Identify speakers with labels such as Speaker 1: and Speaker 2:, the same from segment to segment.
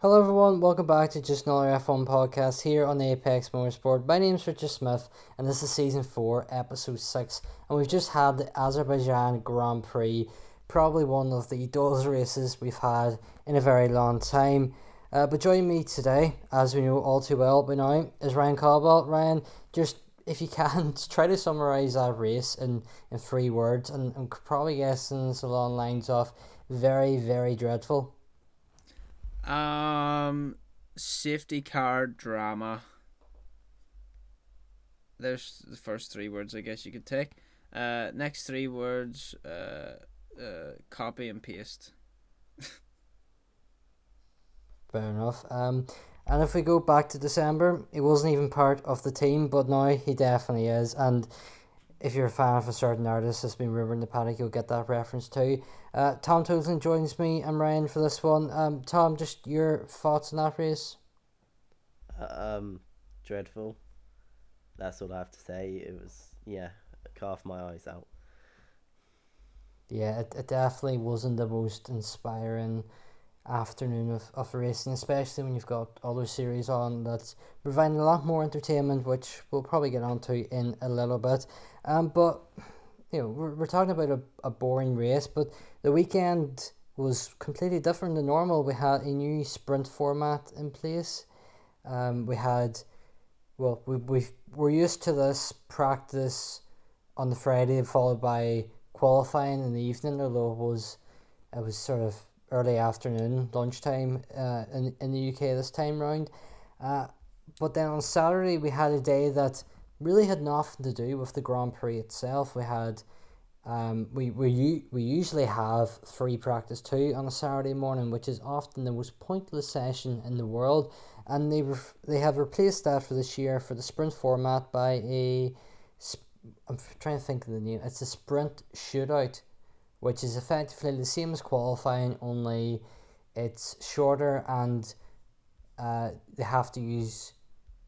Speaker 1: Hello, everyone. Welcome back to Just Another F1 podcast here on Apex Motorsport. My name is Richard Smyth, and this is season four, episode six. And we've just had the Azerbaijan Grand Prix, probably one of the dullest races we've had in a very long time. Uh, but joining me today, as we know all too well by now, is Ryan Caldwell. Ryan, just if you can, try to summarize that race in, in three words, and I'm probably guessing it's along lines of very, very dreadful.
Speaker 2: Um, safety car drama. There's the first three words I guess you could take. Uh, next three words, uh, uh, copy and paste.
Speaker 1: Fair enough. Um, and if we go back to December, he wasn't even part of the team, but now he definitely is. And if you're a fan of a certain artist that's been rumoured in the paddock, you'll get that reference too. Uh, Tom Toseland joins me and Ryan for this one. Um, Tom, just your thoughts on that race?
Speaker 3: Um, dreadful. That's all I have to say. It was yeah, cough my eyes out.
Speaker 1: Yeah, it, it definitely wasn't the most inspiring afternoon of, of racing, especially when you've got other series on that's providing a lot more entertainment, which we'll probably get onto in a little bit. Um, but you know, we're, we're talking about a, a boring race, but the weekend was completely different than normal. We had a new sprint format in place. Um, we had, well, we we we're used to this practice on the Friday followed by qualifying in the evening, although it was it was sort of early afternoon, lunchtime uh, in, in the UK this time round. Uh, but then on Saturday, we had a day that really had nothing to do with the Grand Prix itself. We had. Um, we, we, we usually have free practice two on a Saturday morning, which is often the most pointless session in the world, and they ref- they have replaced that for this year for the sprint format by a I'm trying to think of the name. It's a sprint shootout, which is effectively the same as qualifying, only it's shorter and uh, they have to use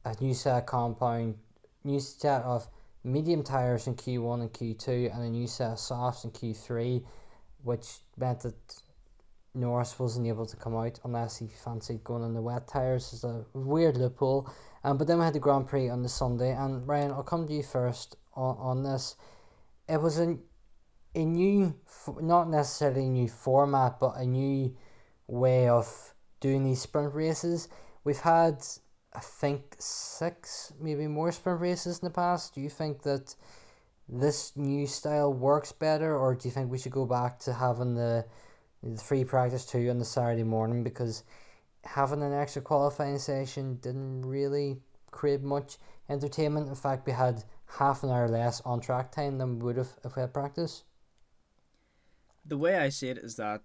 Speaker 1: a new set compound, new set of medium tires in Q1 and Q2, and a new set of softs in Q3, which meant that Norris wasn't able to come out unless he fancied going on the wet tires. It's a weird loophole. Um, but then we had the Grand Prix on the Sunday, and Ryan, I'll come to you first on, on this. It was a a new, not necessarily a new format, but a new way of doing these sprint races. We've had, I think, six, maybe more sprint races in the past. Do you think that this new style works better, or do you think we should go back to having the, the free practice two on the Saturday morning? Because having an extra qualifying session didn't really create much entertainment. In fact, we had half an hour less on track time than we would have if we had practice
Speaker 2: the way I see it is that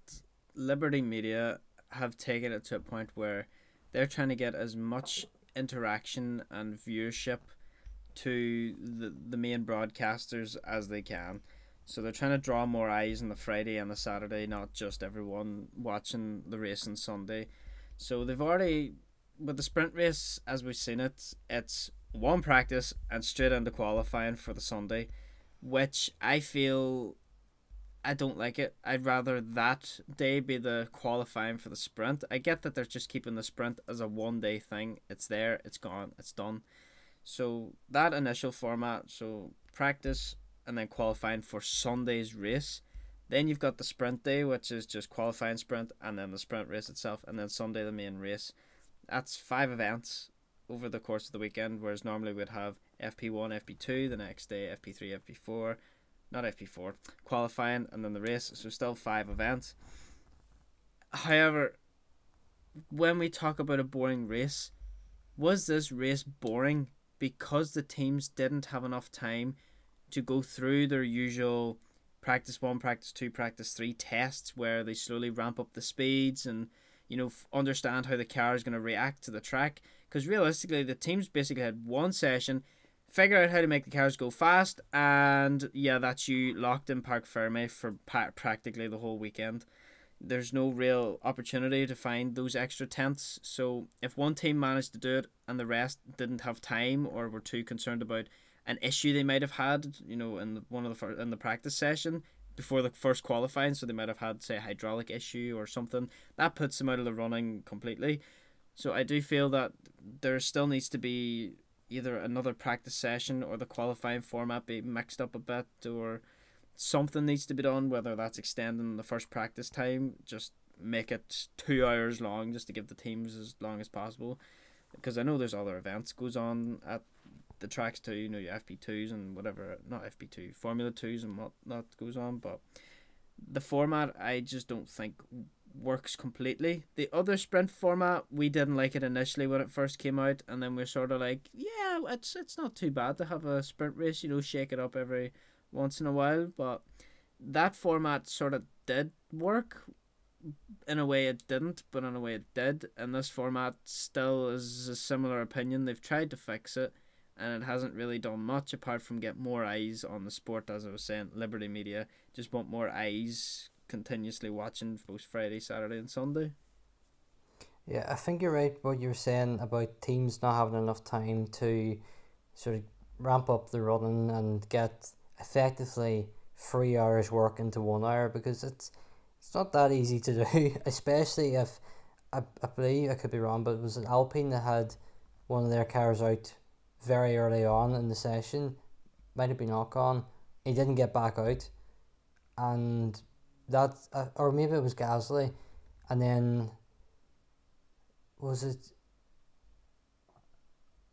Speaker 2: Liberty Media have taken it to a point where they're trying to get as much interaction and viewership to the, the main broadcasters as they can. So they're trying to draw more eyes on the Friday and the Saturday, not just everyone watching the race on Sunday. So they've already, with the sprint race, as we've seen it, it's one practice and straight into qualifying for the Sunday, which I feel I don't like it. I'd rather that day be the qualifying for the sprint. I get that they're just keeping the sprint as a one day thing. It's there, it's gone, it's done. So that initial format, so practice and then qualifying for Sunday's race. Then you've got the sprint day, which is just qualifying sprint, and then the sprint race itself, and then Sunday the main race. That's five events over the course of the weekend, whereas normally we'd have FP1, FP2, the next day FP3, FP4, not FP4, qualifying and then the race. So still five events. However, when we talk about a boring race, was this race boring because the teams didn't have enough time to go through their usual practice one, practice two, practice three tests where they slowly ramp up the speeds and you know understand how the car is going to react to the track? Because realistically, the teams basically had one session figure out how to make the cars go fast, and yeah, that's you locked in Parc Ferme for pa- practically the whole weekend. There's no real opportunity to find those extra tenths. So if one team managed to do it and the rest didn't have time or were too concerned about an issue they might have had, you know, in one of the in the practice session, before the first qualifying, so they might have had say a hydraulic issue or something that puts them out of the running completely. So I do feel that there still needs to be either another practice session or the qualifying format be mixed up a bit or something needs to be done, whether that's extending the first practice time, just make it two hours long just to give the teams as long as possible. Because I know there's other events goes on at the tracks too, you know, your FP twos and whatever not FP two, Formula twos and what not goes on, but the format I just don't think works completely. The other sprint format, we didn't like it initially when it first came out, and then we're sort of like, yeah, it's it's not too bad to have a sprint race, you know, shake it up every once in a while. But that format sort of did work. In a way, it didn't, but in a way, it did. And this format still is a similar opinion. They've tried to fix it, and it hasn't really done much apart from get more eyes on the sport. As I was saying, Liberty Media just want more eyes continuously watching both Friday, Saturday, and Sunday.
Speaker 1: Yeah, I think you're right. What you're saying about teams not having enough time to sort of ramp up the running and get effectively three hours work into one hour because it's it's not that easy to do, especially if I, I believe I could be wrong, but it was an Alpine that had one of their cars out very early on in the session, might have been Ocon. He didn't get back out, and that uh, or maybe it was Gasly, and then was it?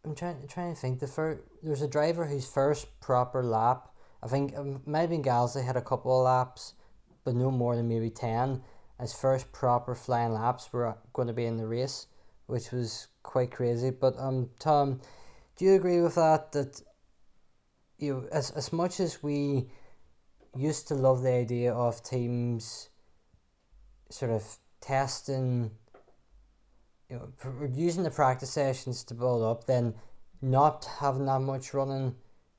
Speaker 1: I'm trying trying to think. The first there's a driver whose first proper lap. I think have been Gasly had a couple of laps, but no more than maybe ten. His first proper flying laps were going to be in the race, which was quite crazy. But um, Tom, do you agree with that? That you know, as as much as we used to love the idea of teams sort of testing, you know, using the practice sessions to build up, then not having that much running,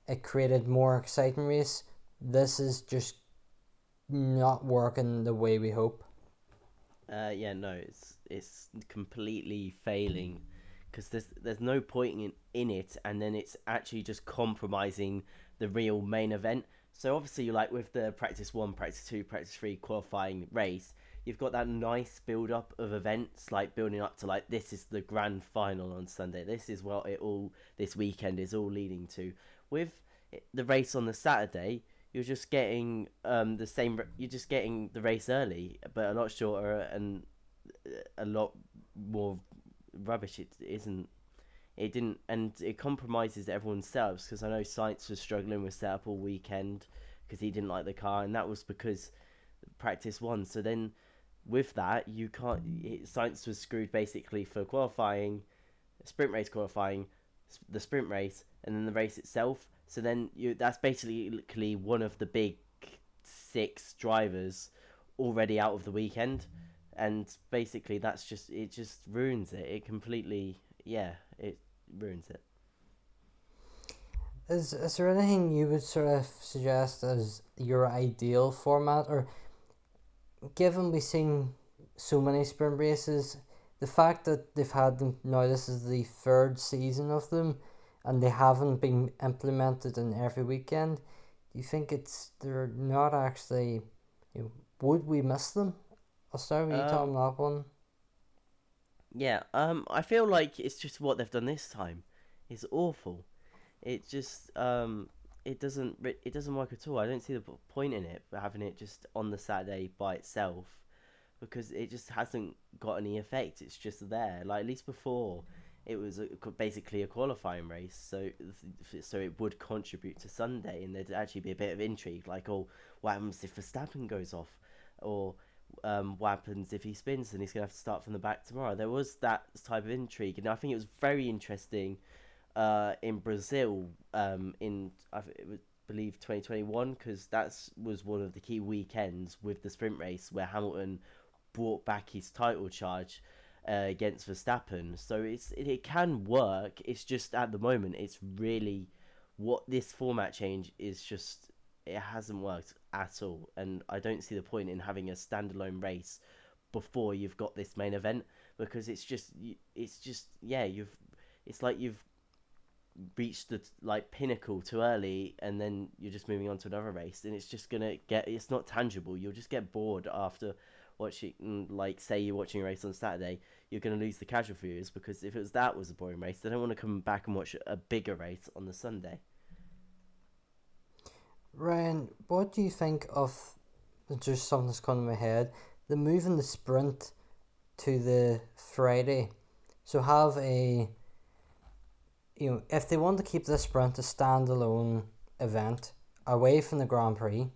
Speaker 1: it created more exciting race. This is just not working the way we hope.
Speaker 3: Uh, yeah, no, it's it's completely failing because there's there's no point in in it, and then it's actually just compromising the real main event. So obviously, like with the practice one, practice two, practice three qualifying race, you've got that nice build up of events, like building up to like this is the grand final on Sunday. This is what it all this weekend is all leading to. With the race on the Saturday, you're just getting um the same. You're just getting the race early, but a lot shorter and a lot more rubbish. It isn't it didn't, and it compromises everyone's setups because I know Sainz was struggling with setup all weekend because he didn't like the car, and that was because practice one. So then, with that, you can't. Sainz was screwed basically for qualifying, sprint race qualifying, the sprint race, and then the race itself. So then you that's basically one of the big six drivers already out of the weekend, and basically that's just it just ruins it. It completely yeah it ruins it.
Speaker 1: Is is there anything you would sort of suggest as your ideal format, or given we've seen so many sprint races, the fact that they've had them now, this is the third season of them, and they haven't been implemented in every weekend. Do you think it's they're not actually? You know, would we miss them? I'll start with you, um, Tom. That one.
Speaker 3: Yeah, um, I feel like it's just what they've done this time. It's awful. It just um, it doesn't it doesn't work at all. I don't see the point in it, having it just on the Saturday by itself, because it just hasn't got any effect. It's just there. Like at least before, it was a, basically a qualifying race, so so it would contribute to Sunday, and there'd actually be a bit of intrigue, like oh, what happens if Verstappen goes off, or um, what happens if he spins and he's to have to start from the back tomorrow. There was that type of intrigue, and I think it was very interesting uh, in Brazil um, in I believe 2021 because that was one of the key weekends with the sprint race where Hamilton brought back his title charge uh, against Verstappen. So it's it, it can work. It's just at the moment it's really what this format change is just it hasn't worked at all, and I don't see the point in having a standalone race before you've got this main event because it's just it's just yeah you've it's like you've reached the like pinnacle too early and then you're just moving on to another race and it's just gonna get it's not tangible. You'll just get bored after watching mm, like say you're watching a race on saturday you're gonna lose the casual viewers because if it was that was a boring race they don't want to come back and watch a bigger race on the sunday
Speaker 1: Ryan, what do you think of just something that's come to my head? The moving the sprint to the Friday. So have a you know, if they want to keep the sprint a standalone event away from the Grand Prix,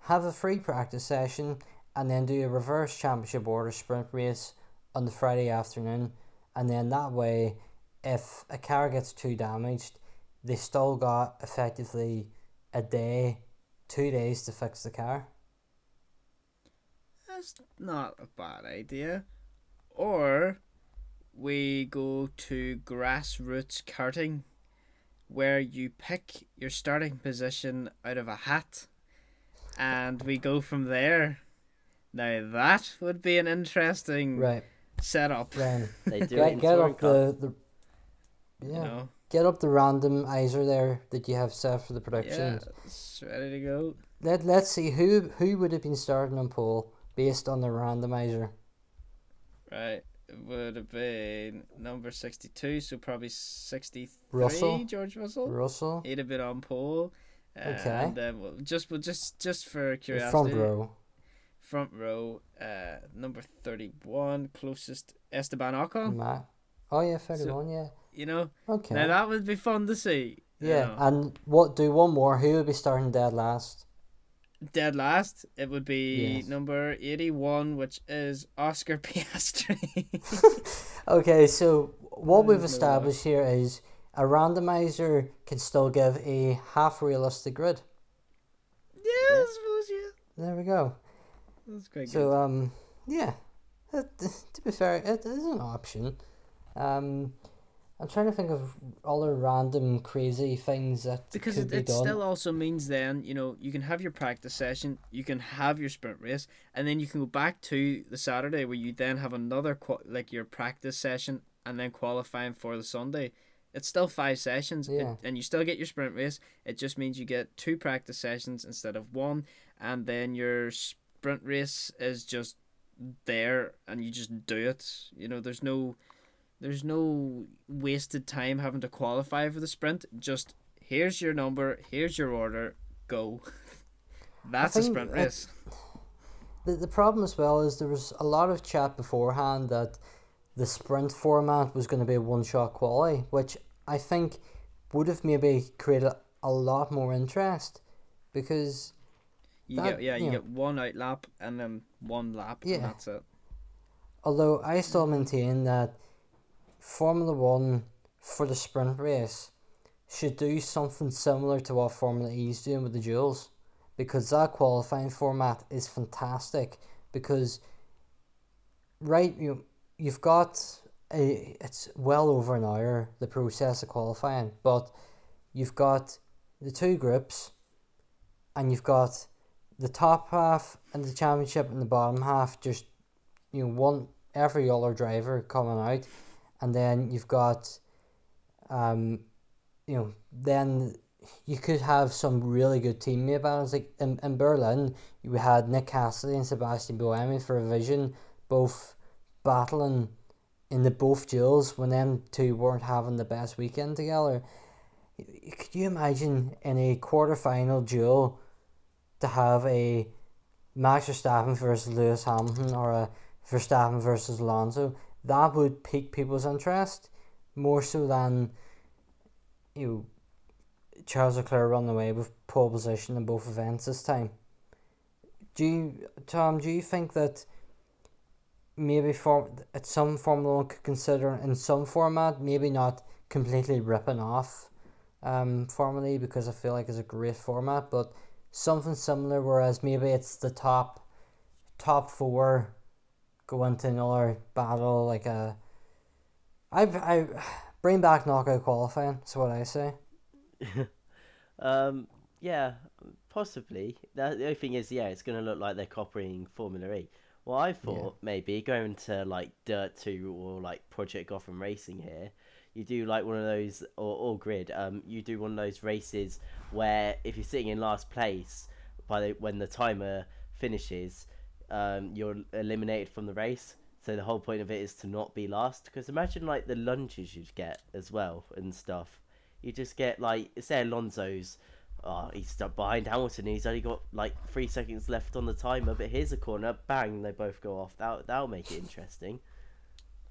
Speaker 1: have a free practice session and then do a reverse championship order sprint race on the Friday afternoon and then that way if a car gets too damaged, they still got effectively a day, two days to fix the car.
Speaker 2: That's not a bad idea. Or we go to grassroots karting, where you pick your starting position out of a hat, and we go from there. Now that would be an interesting
Speaker 1: Right,
Speaker 2: setup.
Speaker 1: Ryan.
Speaker 3: they do it
Speaker 1: get
Speaker 3: in
Speaker 1: get
Speaker 3: touring
Speaker 1: up the, the yeah.
Speaker 2: You know,
Speaker 1: Get up the randomizer there that you have set for the
Speaker 2: yeah, it's ready to go.
Speaker 1: Let Let's see who who would have been starting on pole based on the randomizer.
Speaker 2: Right, it would have been number sixty-two, so probably sixty-three.
Speaker 1: Russell?
Speaker 2: George Russell.
Speaker 1: Russell,
Speaker 2: He'd have been on pole. Uh,
Speaker 1: Okay.
Speaker 2: And then we'll just we'll just just for curiosity,
Speaker 1: front row.
Speaker 2: front row, uh, number thirty-one, closest Esteban Ocon.
Speaker 1: Matt. Oh yeah, thirty
Speaker 2: So-
Speaker 1: one. Yeah.
Speaker 2: You know,
Speaker 1: Okay.
Speaker 2: now that would be fun to see.
Speaker 1: yeah,
Speaker 2: know.
Speaker 1: and what? Do one more. Who would be starting dead last?
Speaker 2: dead last, it would be
Speaker 1: Yes.
Speaker 2: number eighty-one, which is Oscar Piastri.
Speaker 1: Okay, so what we've established here is a randomizer can still give a half realistic grid.
Speaker 2: yeah, I suppose yeah.
Speaker 1: There we go.
Speaker 2: That's quite
Speaker 1: So
Speaker 2: good.
Speaker 1: um, yeah. To be fair, it is an option. Um, I'm trying to think of other random crazy things that
Speaker 2: because
Speaker 1: could
Speaker 2: it,
Speaker 1: be
Speaker 2: it still also means then you know you can have your practice session you can have your sprint race and then you can go back to the saturday where you then have another like your practice session and then qualifying for the sunday. It's still five sessions it-
Speaker 1: Yeah.
Speaker 2: and you still get your sprint race. It just means you get two practice sessions instead of one and then your sprint race is just there and you just do it. You know there's no there's no wasted time having to qualify for the sprint. Just here's your number, here's your order, go. That's a sprint
Speaker 1: it-
Speaker 2: race.
Speaker 1: The, the problem as well is there was a lot of chat beforehand that the sprint format was going to be a one shot quality, which I think would have maybe created a lot more interest because
Speaker 2: You
Speaker 1: that-
Speaker 2: get yeah, you
Speaker 1: yeah.
Speaker 2: get one out lap and then one lap
Speaker 1: Yeah.
Speaker 2: and that's it.
Speaker 1: although I still maintain that Formula One for the sprint race should do something similar to what Formula E is doing with the duels because that qualifying format is fantastic because right you you've got a it's well over an hour the process of qualifying but you've got the two groups and you've got the top half and the championship and the bottom half just you know one every other driver coming out and then you've got um you know then you could have some really good teammate battles. Like in, in Berlin you had Nick Cassidy and Sebastian Buemi for Envision both battling in the both duels when them two weren't having the best weekend together. Could you imagine in a quarter-final duel to have a Max Verstappen versus Lewis Hamilton or a Verstappen versus Alonso, that would pique people's interest more so than you know, Charles Leclerc running away with pole position in both events this time. Do you, Tom? Do you think that maybe for at some Formula One could consider in some format, maybe not completely ripping off um, Formula E because I feel like it's a great format, but something similar. Whereas maybe it's the top top four go into another battle like a. I've I bring back knockout qualifying. That's what I say.
Speaker 3: Um, yeah, possibly. The, the only thing is, yeah, it's going to look like they're copying Formula E. Well, I thought maybe going to like Dirt 2 or like Project Gotham Racing here, you do like one of those or, or grid. Um, you do one of those races where if you're sitting in last place by the, when the timer finishes, um, you're eliminated from the race. So the whole point of it is to not be last. Because imagine like the lunches you'd get as well and stuff. You just get like say Alonso's. Oh, he's stuck behind Hamilton. He's only got like three seconds left on the timer, but here's a corner. Bang! They both go off. That that'll make it interesting.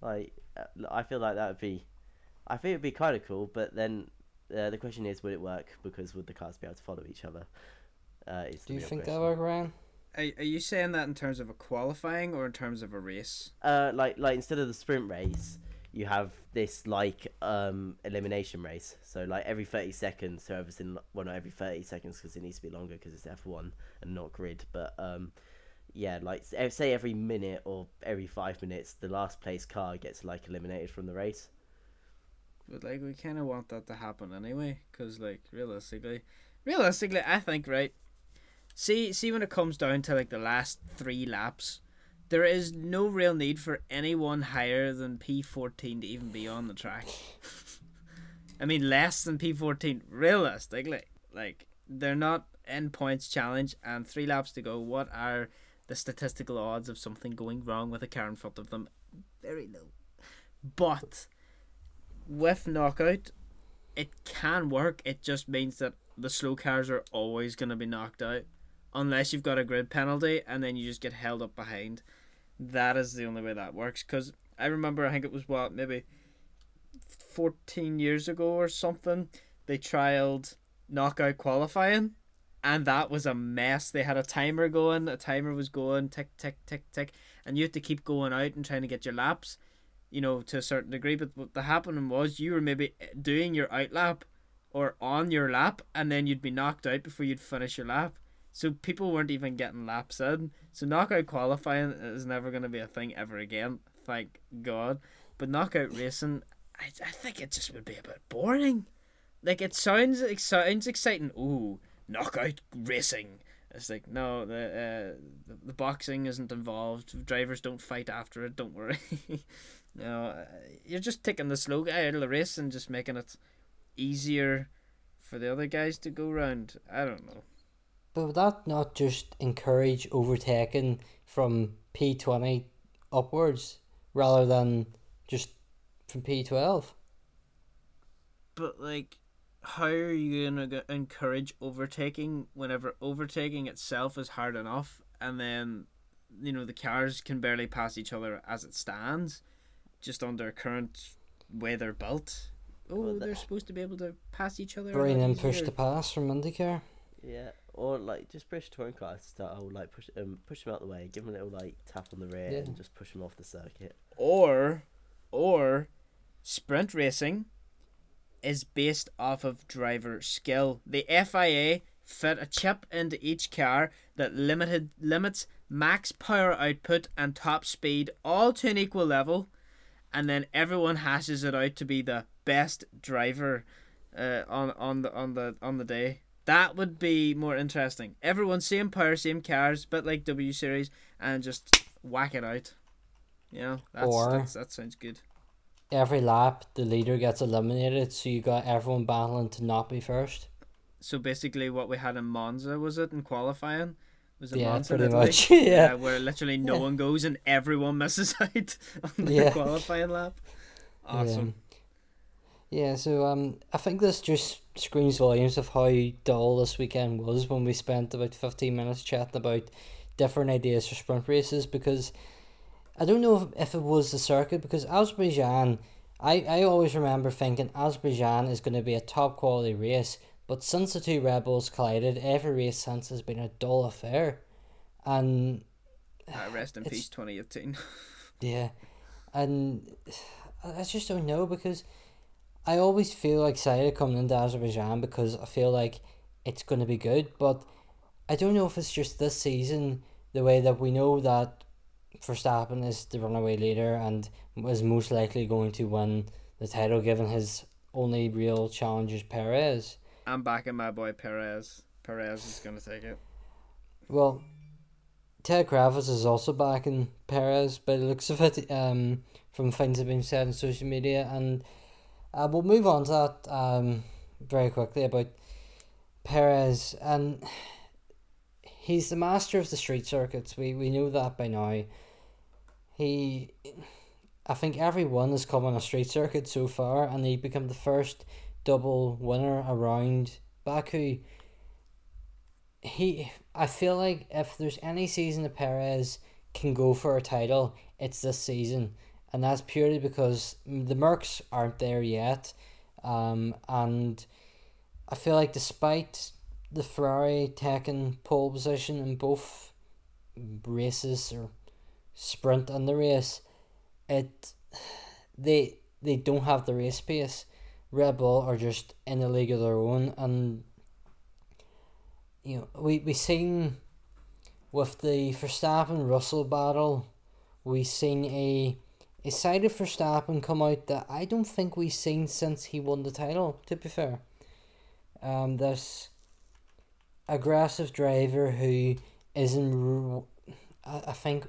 Speaker 3: Like uh, I feel like that would be I think it'd be kind of cool, but then uh, the question is, would it work? Because would the cars be able to follow each other? Uh,
Speaker 1: Do you think that work, Ryan?
Speaker 2: Are, are you saying that in terms of a qualifying or in terms of a race?
Speaker 3: Uh, like like instead of the sprint race, you have this like um elimination race. So like every thirty seconds, whoever's in well not every thirty seconds because it needs to be longer because it's F one and not grid. But um, yeah, like say every minute or every five minutes, the last place car gets like eliminated from the race.
Speaker 2: But like we kind of want that to happen anyway, because like realistically, realistically, I think right. See, see when it comes down to like the last three laps, there is no real need for anyone higher than P fourteen to even be on the track. I mean, less than P fourteen. Realistically, like they're not in points challenge, and three laps to go. What are the statistical odds of something going wrong with a car in front of them? Very low. But with knockout, it can work. It just means that the slow cars are always going to be knocked out unless you've got a grid penalty and then you just get held up behind. That is the only way that works. Because I remember, I think it was what, maybe 14 years ago or something, they trialed knockout qualifying and that was a mess. They had a timer going, a timer was going tick, tick, tick, tick, and you had to keep going out and trying to get your laps you know, to a certain degree. But what the happening was you were maybe eh, doing your out lap or on your lap, and then you'd be knocked out before you'd finish your lap. So people weren't even getting laps in. So knockout qualifying is never going to be a thing ever again. Thank God. But knockout racing, I, I think it just would be a bit boring. Like it sounds it sounds exciting. Ooh, knockout racing. It's like no, the uh, the, the boxing isn't involved. Drivers don't fight after it. Don't worry. no, uh, you're just taking the slow guy out of the race and just making it easier for the other guys to go round. I don't know.
Speaker 1: But would that not just encourage overtaking from P twenty upwards rather than just from P twelve?
Speaker 2: But like, how are you gonna encourage overtaking whenever overtaking itself is hard enough, and then you know the cars can barely pass each other as it stands? just under current way they're built. Oh, well, they're supposed to be able to pass each other.
Speaker 1: Bring in push to pass from IndyCar.
Speaker 3: Yeah, or like just push touring cars style, like push um push them out the way, give them a little like tap on the rear, yeah. and just push them off the circuit.
Speaker 2: Or, or, sprint racing is based off of driver skill. The FIA fit a chip into each car that limited limits max power output and top speed all to an equal level and then everyone hashes it out to be the best driver uh, on on the on the on the day. That would be more interesting. Everyone same power, same cars, but like W series, and just whack it out. You know, that's, or that's, that sounds good.
Speaker 1: Every lap, the leader gets eliminated, so you got everyone battling to not be first.
Speaker 2: So basically, what we had in Monza was it in qualifying?
Speaker 1: Was it yeah, Monza, pretty much. yeah. yeah.
Speaker 2: where literally no yeah. one goes and everyone misses out on the yeah. qualifying lap. Awesome.
Speaker 1: Yeah. so um, I think this just screams volumes of how dull this weekend was when we spent about fifteen minutes chatting about different ideas for sprint races because I don't know if, if it was the circuit because Azerbaijan. I, I always remember thinking Azerbaijan is going to be a top quality race, but since the two Red Bulls collided, every race since has been a dull affair. And.
Speaker 2: Uh, rest in peace, 2018.
Speaker 1: yeah. And I just don't know because I always feel excited coming into Azerbaijan because I feel like it's going to be good. But I don't know if it's just this season, the way that we know that Verstappen is the runaway leader and is most likely going to win the title given his only real challenger Perez.
Speaker 2: I'm backing my boy Perez. Perez is going to take it.
Speaker 1: Well, Ted Kravitz is also backing Perez by the looks of it, um, from things that have been said on social media. And Uh, we'll move on to that um, very quickly about Perez, and he's the master of the street circuits. We we know that by now. He, I think everyone has come on a street circuit so far, and he become the first double winner around Baku. He, I feel like if there's any season that Perez can go for a title, it's this season, and that's purely because the Mercs aren't there yet, um, and I feel like despite the Ferrari taking pole position in both races or sprint and the race, it they they don't have the race pace. Red Bull are just in a league of their own, and you know we we seen with the Verstappen Russell battle, we seen a a side of Verstappen come out that I don't think we've seen since he won the title. To be fair, um, this aggressive driver who isn't. I, I think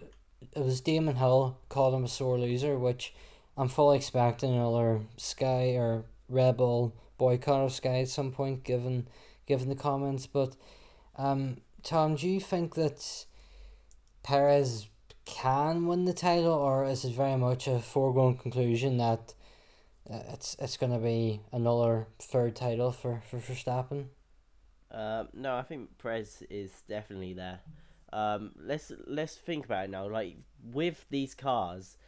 Speaker 1: it was Damon Hill called him a sore loser, which I'm fully expecting another Sky or Red Bull boycott of Sky at some point, given given the comments. But um, Tom, do you think that Perez can win the title, or is it very much a foregone conclusion that uh, it's it's going to be another third title for for Verstappen?
Speaker 3: Um, no, I think Perez is definitely there. Um, let's let's think about it now. Like with these cars,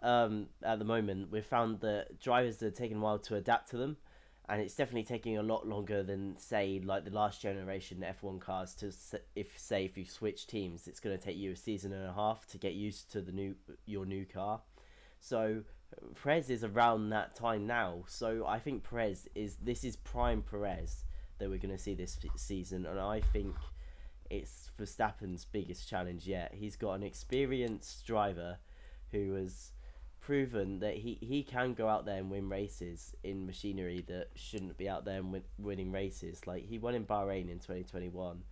Speaker 3: um, at the moment, we've found that drivers are taking a while to adapt to them, and it's definitely taking a lot longer than say like the last generation F one cars. To if say if you switch teams, it's going to take you a season and a half to get used to the new your new car. So Perez is around that time now. So I think Perez is this is prime Perez that we're going to see this season, and I think it's Verstappen's biggest challenge yet. He's got an experienced driver who has proven that he, he can go out there and win races in machinery that shouldn't be out there and win, winning races. Like he won in Bahrain in 2021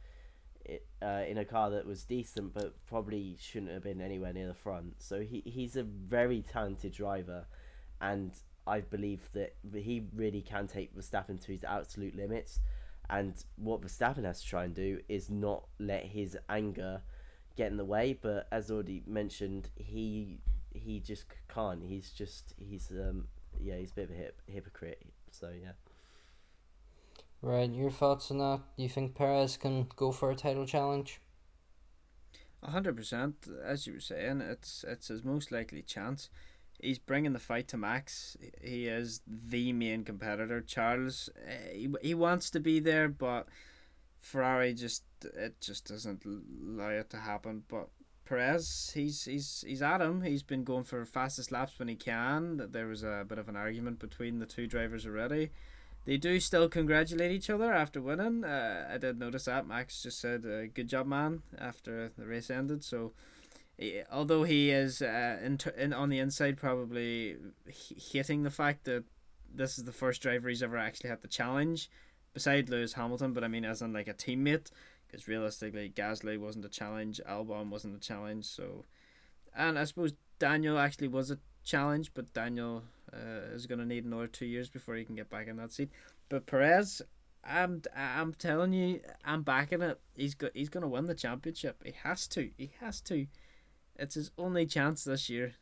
Speaker 3: it, uh, in a car that was decent but probably shouldn't have been anywhere near the front. So he, he's a very talented driver and I believe that he really can take Verstappen to his absolute limits. And what Verstappen has to try and do is not let his anger get in the way. But as already mentioned, he he just can't. He's just he's um yeah he's a bit of a hip, hypocrite. So yeah.
Speaker 1: Right, your thoughts on that? Do you think Perez can go for a title challenge?
Speaker 2: hundred percent, as you were saying, it's it's his most likely chance he's bringing the fight to Max. He is the main competitor. Charles, uh, he, he wants to be there, but Ferrari just it just doesn't allow it to happen. But Perez, he's he's he's at him. He's been going for fastest laps when he can. There was a bit of an argument between the two drivers already. They do still congratulate each other after winning. Uh, I did notice that Max just said, uh, "Good job, man," after the race ended. So although he is uh, in, in on the inside probably hating the fact that this is the first driver he's ever actually had to challenge beside Lewis Hamilton but I mean as in like a teammate because realistically Gasly wasn't a challenge Albon wasn't a challenge so and I suppose Daniel actually was a challenge but Daniel uh, is going to need another two years before he can get back in that seat. But Perez I'm I'm telling you I'm backing it. He's got he's going to win the championship. He has to he has to. It's his only chance this year.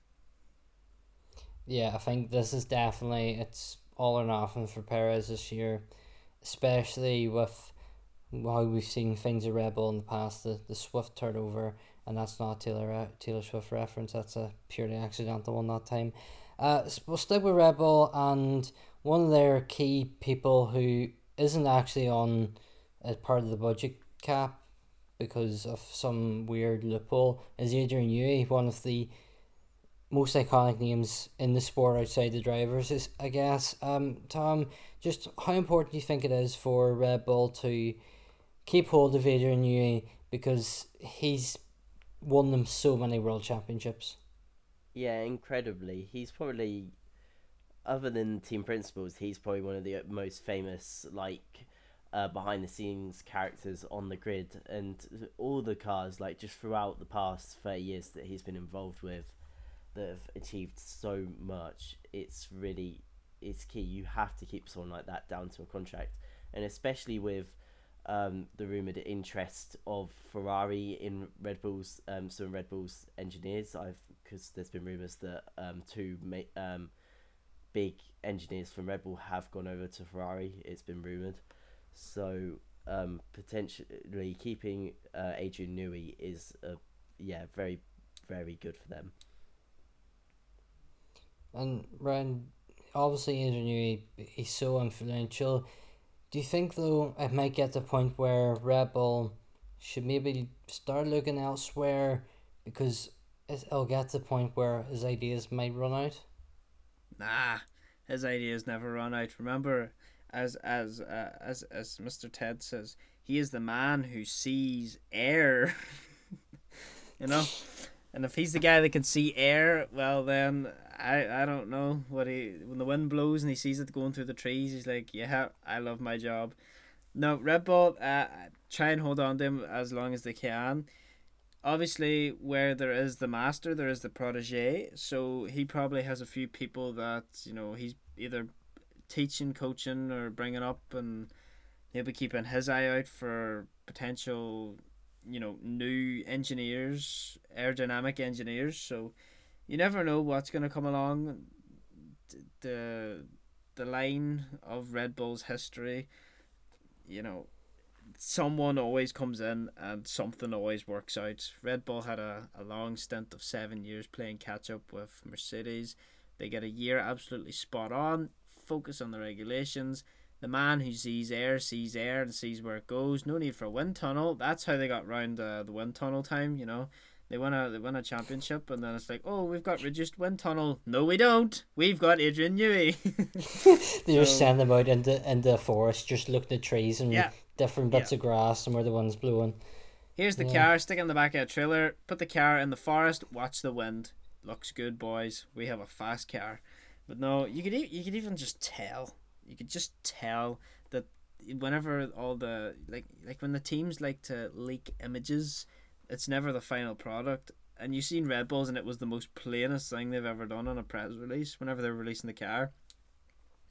Speaker 1: Yeah, I think this is definitely it's all or nothing for Perez this year, especially with how we've seen things at Red Bull in the past. The the Swift turnover, and that's not Taylor Taylor Swift reference. That's a purely accidental one that time. Uh, we'll stick with Red Bull and one of their key people who isn't actually on as part of the budget cap because of some weird loophole is Adrian Newey, one of the most iconic names in the sport outside the drivers is I guess. Um Tom, just how important do you think it is for Red Bull to keep hold of Adrian Newey because he's won them so many world championships?
Speaker 3: Yeah, incredibly. He's probably other than team principals, he's probably one of the most famous like uh, behind the scenes characters on the grid and all the cars like just throughout the past 30 years that he's been involved with that have achieved so much it's really it's key. You have to keep someone like that down to a contract, and especially with um, the rumored interest of Ferrari in Red Bull's um, some Red Bull's engineers. I've because there's been rumors that um, two ma- um, big engineers from Red Bull have gone over to Ferrari. It's been rumored, so um, potentially keeping uh, Adrian Newey is a yeah very very good for them.
Speaker 1: And Ryan, obviously Adrian Newey, he's so influential. Do you think though it might get to the point where Red Bull should maybe start looking elsewhere because it'll get to the point where his ideas might run out?
Speaker 2: Nah, his ideas never run out. Remember, as as uh, as as Mr. Ted says, he is the man who sees air. you know, and if he's the guy that can see air, well then I I don't know what he when the wind blows and he sees it going through the trees, he's like, yeah, I love my job. No, Red Bull, uh, try and hold on to him as long as they can. Obviously, where there is the master, there is the protege. So he probably has a few people that you know he's either teaching, coaching, or bringing up, and he'll be keeping his eye out for potential, you know, new engineers, aerodynamic engineers. So you never know what's going to come along. The the line of Red Bull's history, you know, someone always comes in and something always works out. Red Bull had a, a long stint of seven years playing catch up with Mercedes. They get a year absolutely spot on, focus on the regulations. The man who sees air sees air and sees where it goes. No need for a wind tunnel. That's how they got round uh, the wind tunnel time, you know. They win a they win a championship, and then it's like, oh, we've got reduced wind tunnel. No, we don't. We've got Adrian Newey.
Speaker 1: they just send them out into into the forest, just looking at trees and
Speaker 2: Yeah.
Speaker 1: different bits
Speaker 2: Yeah.
Speaker 1: of grass and where the wind's blowing.
Speaker 2: Here's the
Speaker 1: Yeah.
Speaker 2: car. Stick it in the back of a trailer. Put the car in the forest. Watch the wind. Looks good, boys. We have a fast car. But no, you could e- you could even just tell. You could just tell that whenever all the like like when the teams like to leak images, it's never the final product. And you've seen Red Bulls, and it was the most plainest thing they've ever done on a press release. Whenever they're releasing the car,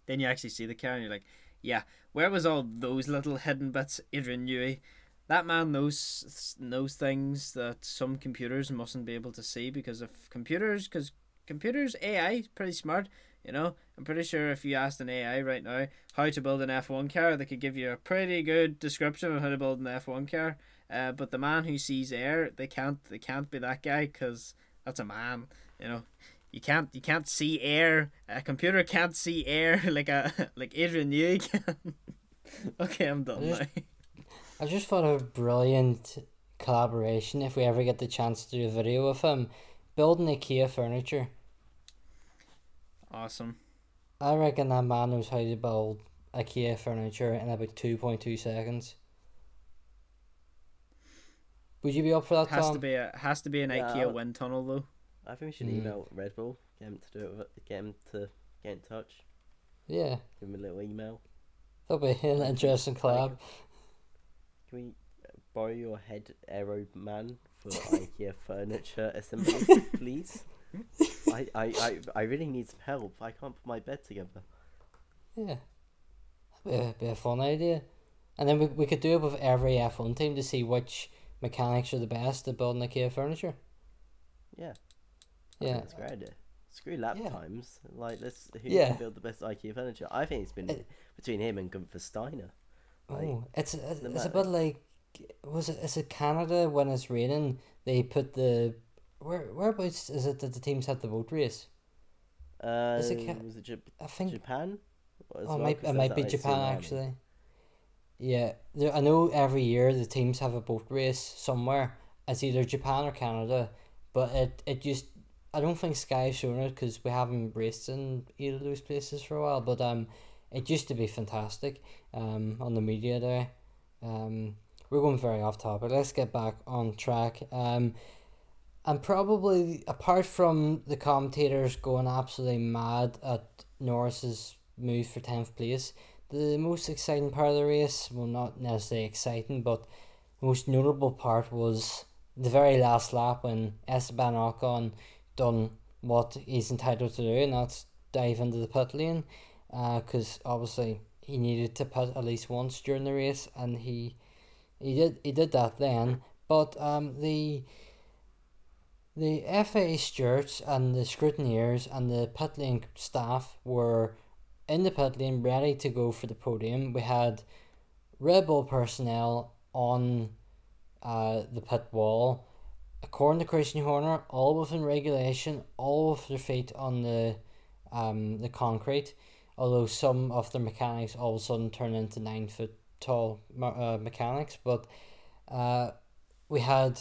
Speaker 2: then you actually see the car, and you're like, yeah, where was all those little hidden bits, Adrian Newey? That man knows knows things that some computers mustn't be able to see because if computers, because computers AI pretty smart. You know, I'm pretty sure if you asked an AI right now how to build an F1 car, they could give you a pretty good description on how to build an F1 car. Uh, but the man who sees air, they can't they can't be that guy because that's a man. You know, you can't you can't see air. A computer can't see air like a like Adrian Newey can. okay, I'm done
Speaker 1: Just-
Speaker 2: now.
Speaker 1: I just thought of a brilliant collaboration if we ever get the chance to do a video with him building IKEA furniture.
Speaker 2: Awesome.
Speaker 1: I reckon that man knows how to build IKEA furniture in about two point two seconds. Would you be up for that,
Speaker 2: Has
Speaker 1: Tom?
Speaker 2: to be a has to be an
Speaker 3: Yeah,
Speaker 2: IKEA wind tunnel though.
Speaker 3: I think we should
Speaker 1: Mm.
Speaker 3: email Red Bull, get him to do it, with- get him to get in touch,
Speaker 1: Yeah,
Speaker 3: give him a little email.
Speaker 1: that'll be an interesting collab.
Speaker 3: Can we uh, borrow your head aero man for IKEA furniture assembly, please? I, I, I, I really need some help. I can't put my bed together.
Speaker 1: Yeah, a, be a fun idea. And then we, we could do it with every F1 team to see which mechanics are the best at building IKEA furniture.
Speaker 3: Yeah. I
Speaker 1: Yeah,
Speaker 3: that's a great idea. Screw lap
Speaker 1: Yeah.
Speaker 3: times. Like, let's who
Speaker 1: Yeah.
Speaker 3: can build the best IKEA furniture? I think it's been
Speaker 1: It-
Speaker 3: between him and Gunther Steiner. Like,
Speaker 1: Oh, it's it's, it's a bit like was it is it Canada when it's raining they put the where whereabouts is it that the teams have the boat race?
Speaker 3: Uh,
Speaker 1: Is it ca-
Speaker 3: was it
Speaker 1: I think
Speaker 3: Japan?
Speaker 1: Oh, it
Speaker 3: well?
Speaker 1: might
Speaker 3: 'Cause
Speaker 1: it might be Japan actually. Yeah, there, I know every year the teams have a boat race somewhere. It's either Japan or Canada, but it it just I don't think Sky's shown it because we haven't raced in either of those places for a while. But um, it used to be fantastic. Um, on the media day. Um, we're going very off topic. Let's get back on track. Um, and probably apart from the commentators going absolutely mad at Norris's move for tenth place, the most exciting part of the race, well, not necessarily exciting, but most notable part was the very last lap when Esteban Ocon done what he's entitled to do, and that's dive into the pit lane. because obviously he needed to pit at least once during the race, and he he did he did that then. But um, the the FIA stewards and the scrutineers and the pit lane staff were in the pit lane ready to go for the podium. We had Red Bull personnel on uh, the pit wall. According to Christian Horner, all within regulation, all with their feet on the um the concrete. Although some of their mechanics all of a sudden turn into nine foot tall uh, mechanics, but uh, we had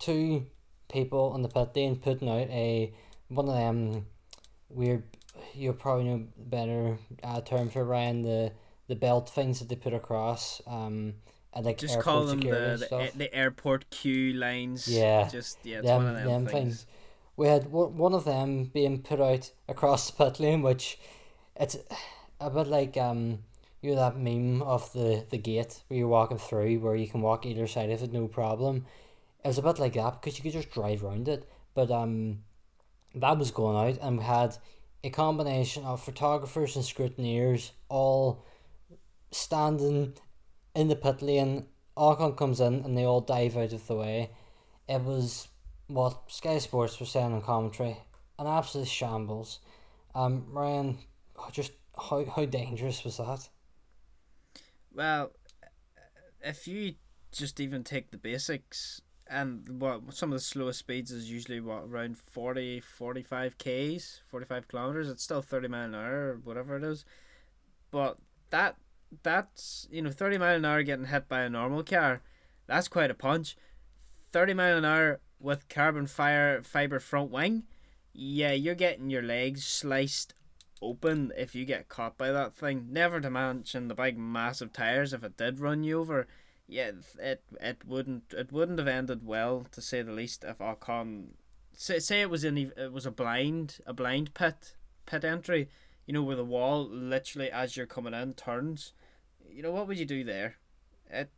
Speaker 1: two people on the pit lane putting out a one of them weird you'll probably know better uh, term for Ryan the the belt things that they put across um and like
Speaker 2: just call them the, the, the airport queue lines
Speaker 1: yeah
Speaker 2: just yeah it's
Speaker 1: them,
Speaker 2: one of them,
Speaker 1: them
Speaker 2: things.
Speaker 1: things. we had one of them being put out across the pit lane which it's a bit like um you know that meme of the the gate where you're walking through where you can walk either side of it no problem it was a bit like that because you could just drive around it but um that was going out and we had a combination of photographers and scrutineers all standing in the pit lane. Ocon comes in and they all dive out of the way. It was what Sky Sports were saying on commentary an absolute shambles. Um Ryan just how, how dangerous was that?
Speaker 2: Well, if you just even take the basics and what some of the slowest speeds is usually what around 40 45 k's 45 kilometers. It's still 30 mile an hour or whatever it is. But that that's you know 30 mile an hour getting hit by a normal car that's quite a punch. 30 mile an hour with carbon fire fiber front wing yeah you're getting your legs sliced open if you get caught by that thing. Never to mention the big massive tires if it did run you over yeah, it it wouldn't it wouldn't have ended well to say the least if Ocon say say it was in it was a blind a blind pit pit entry, you know where the wall literally as you're coming in turns, you know what would you do there? It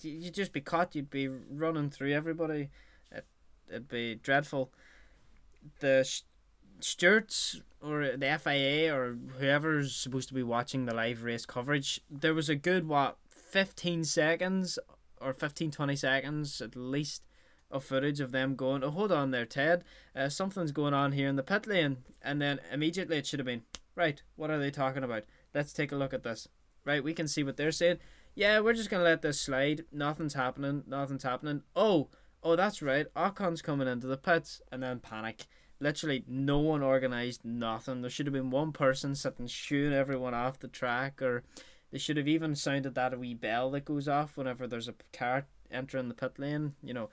Speaker 2: you'd just be caught. You'd be running through everybody. It it'd be dreadful. The stewards or the FIA or whoever's supposed to be watching the live race coverage, there was a good what 15 seconds or 15 20 seconds at least of footage of them going oh hold on there ted. Uh, something's going on here in the pit lane. And then immediately it should have been right what are they talking about? Let's take a look at this. Right we can see what they're saying. Yeah we're just gonna let this slide. Nothing's happening. Nothing's happening. Oh oh that's right. Ocon's coming into the pits. And then panic. Literally no one organized nothing. There should have been one person sitting shooing everyone off the track or they should have even sounded that a wee bell that goes off whenever there's a car entering the pit lane. You know,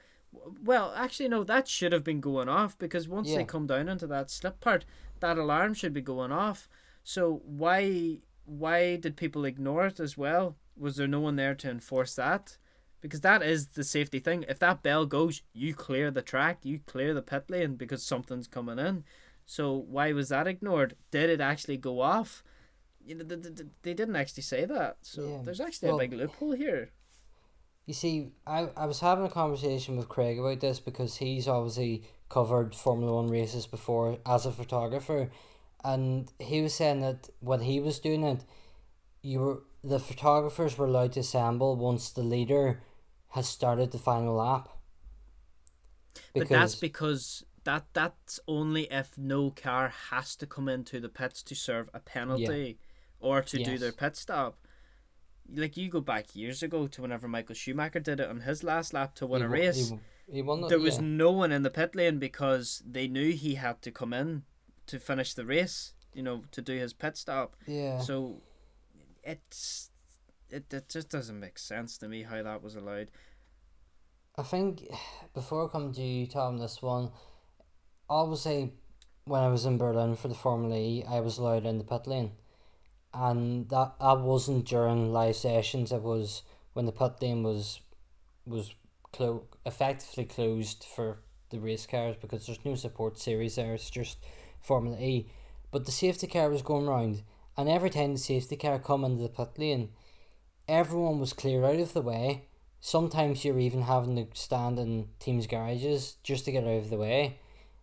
Speaker 2: well, actually, no, that should have been going off because once
Speaker 1: Yeah.
Speaker 2: they come down into that slip part, that alarm should be going off. So why why did people ignore it as well? Was there no one there to enforce that? Because that is the safety thing. If that bell goes, you clear the track, you clear the pit lane because something's coming in. So why was that ignored? Did it actually go off? You know, th- th- th- they didn't actually say that. So
Speaker 1: Yeah.
Speaker 2: there's actually
Speaker 1: Well-
Speaker 2: a big loophole here.
Speaker 1: You see, I, I was having a conversation with Craig about this because he's obviously covered Formula One races before as a photographer, and he was saying that when he was doing it, you were the photographers were allowed to assemble once the leader has started the final lap.
Speaker 2: but that's because that that's only if no car has to come into the pits to serve a penalty or to do their pit stop. Like you go back years ago to whenever Michael Schumacher did it on his last lap to win
Speaker 1: he
Speaker 2: a
Speaker 1: won-
Speaker 2: race.
Speaker 1: He, he won it,
Speaker 2: there was
Speaker 1: yeah.
Speaker 2: no one in the pit lane because they knew he had to come in to finish the race, you know, to do his pit stop.
Speaker 1: yeah.
Speaker 2: So it's it, it just doesn't make sense to me how that was allowed.
Speaker 1: I think before I come to you, Tom, this one, obviously, when I was in Berlin for the Formula E, I was allowed in the pit lane, and that that wasn't during live sessions. It was when the pit lane was was clo- effectively closed for the race cars because there's no support series there. It's just Formula E, but the safety car was going round, and every time the safety car come into the pit lane, everyone was clear out of the way sometimes you're even having to stand in teams' garages just to get out of the way.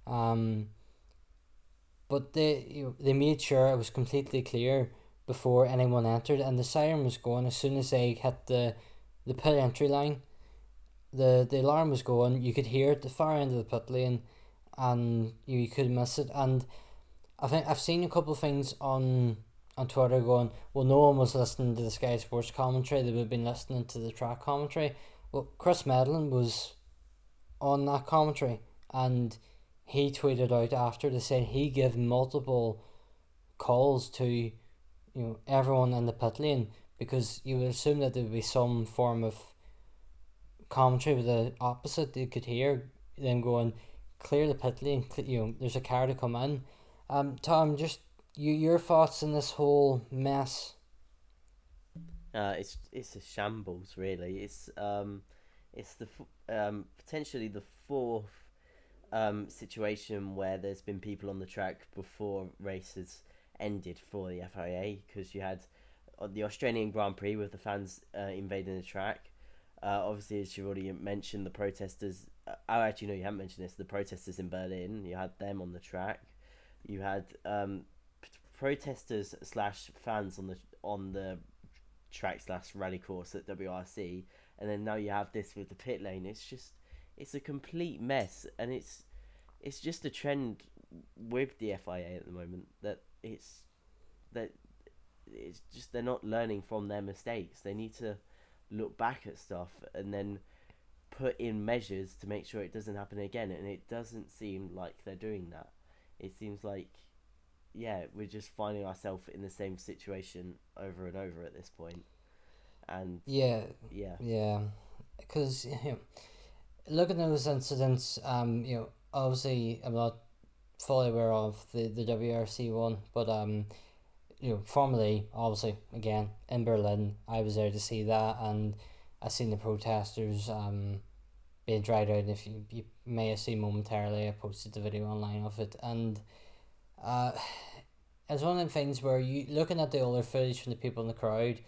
Speaker 1: Um, but they you know, they made sure it was completely clear before anyone entered, and the siren was going as soon as they hit the the pit entry line. The the alarm was going. You could hear it the far end of the pit lane, and you, you could miss it. And I think I've seen a couple of things on on Twitter going, well, no one was listening to the Sky Sports commentary. They would have been listening to the track commentary. Well, Chris Medland was on that commentary, and he tweeted out after to say he gave multiple calls to, you know, everyone in the pit lane because you would assume that there would be some form of commentary with the opposite. You could hear them going, clear the pit lane. You know, there's a car to come in. Um, Tom, just you your thoughts on this whole mess?
Speaker 3: Uh, it's it's a shambles, really. It's um, it's the um potentially the fourth um situation where there's been people on the track before races ended for the FIA because you had uh, the Australian Grand Prix with the fans uh, invading the track. Uh, obviously, as you've already mentioned, the protesters. Uh, oh, actually, no, you haven't mentioned this. The protesters in Berlin. You had them on the track. You had um, protesters slash fans on the on the track slash rally course at WRC, and then now you have this with the pit lane. It's just it's a complete mess, and it's it's just a trend with the FIA at the moment that it's that it's just they're not learning from their mistakes. They need to look back at stuff and then put in measures to make sure it doesn't happen again. And it doesn't seem like they're doing that. It seems like yeah, we're just finding ourselves in the same situation over and over at this point. And
Speaker 1: yeah,
Speaker 3: yeah,
Speaker 1: yeah, because you know, looking at those incidents, um, you know, obviously I'm not fully aware of the the WRC one, but um, you know, formally, obviously, again in Berlin, I was there to see that, and I seen the protesters um being dried out. And If you, you may have seen momentarily, I posted the video online of it, and uh, it's one of the things where you looking at the older footage from the people in the crowd,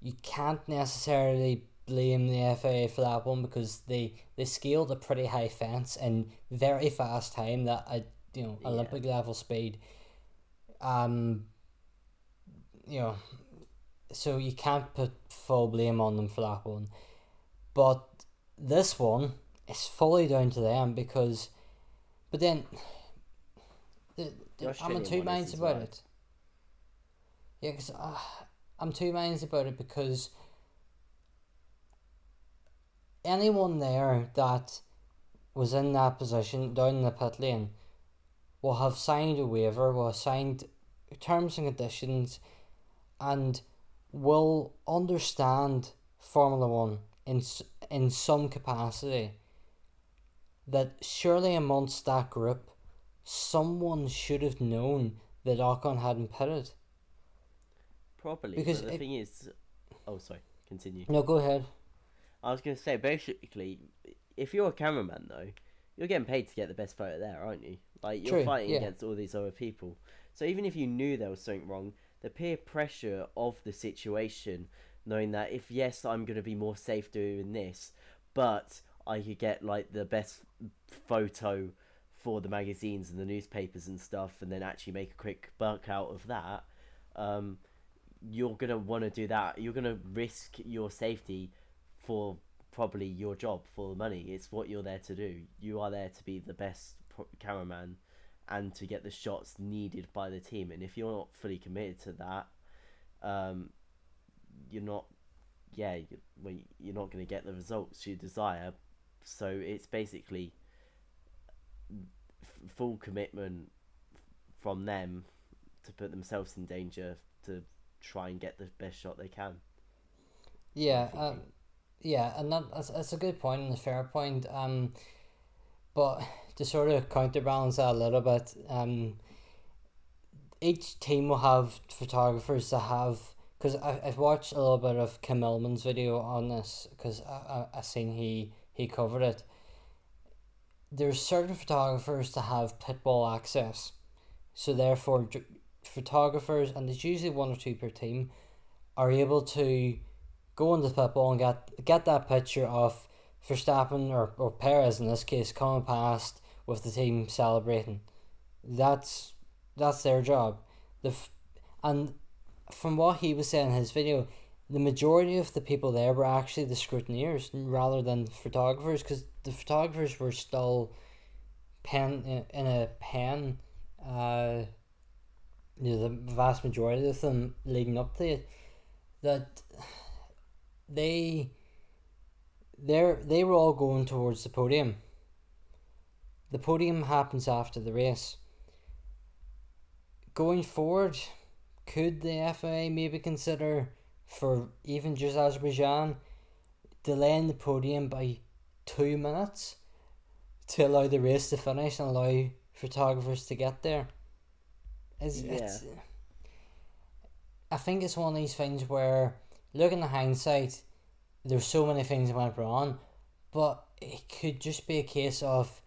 Speaker 1: you can't necessarily blame the FIA for that one because they they scaled a pretty high fence in very fast time that a you know
Speaker 3: Yeah.
Speaker 1: Olympic level speed. Um. You know, so you can't put full blame on them for that one, but this one is fully down to them because, but then. The,
Speaker 3: The
Speaker 1: I'm in two minds about it. Yeah, because uh, I'm two minds about it because anyone there that was in that position down in the pit lane will have signed a waiver, will have signed terms and conditions, and will understand Formula One in in some capacity. That surely amongst that group, someone should have known that Ocon hadn't pitted.
Speaker 3: probably.
Speaker 1: Because
Speaker 3: the
Speaker 1: it-
Speaker 3: thing is, oh sorry, continue.
Speaker 1: No, go ahead.
Speaker 3: I was gonna say basically, if you're a cameraman though, you're getting paid to get the best photo there, aren't you? Like you're
Speaker 1: True,
Speaker 3: fighting
Speaker 1: yeah.
Speaker 3: against all these other people. So even if you knew there was something wrong, the peer pressure of the situation, knowing that if yes, I'm gonna be more safe doing this, but I could get like the best photo for the magazines and the newspapers and stuff, and then actually make a quick buck out of that. Um, you're gonna want to do that. You're gonna risk your safety for probably your job for the money. It's what you're there to do. You are there to be the best cameraman and to get the shots needed by the team. And if you're not fully committed to that, um, you're not. Yeah, well, you're not going to get the results you desire. So it's basically f- full commitment from them to put themselves in danger to try and get the best shot they can.
Speaker 1: Yeah, um, yeah, and that, that's, that's a good point and a fair point. Um, but to sort of counterbalance that a little bit, um, each team will have photographers to have because I've watched a little bit of Kym Illman's video on this because I, I I seen he he covered it. There's certain photographers to have pit wall access, so therefore photographers and there's usually one or two per team, are able to go into pit wall and get get that picture of Verstappen or, or Perez in this case coming past with the team celebrating. That's that's their job. The f- and from what he was saying in his video, the majority of the people there were actually the scrutineers rather than photographers because the photographers were still pen in a pen. Uh, you know, the vast majority of them leading up to it, that they they they were all going towards the podium. The podium happens after the race. Going forward, could the FIA maybe consider for even just Azerbaijan delaying the podium by two minutes to allow the race to finish and allow photographers to get there? Is
Speaker 3: Yeah.
Speaker 1: it's I think it's one of these things where looking at the hindsight, there's so many things that went wrong, but it could just be a case of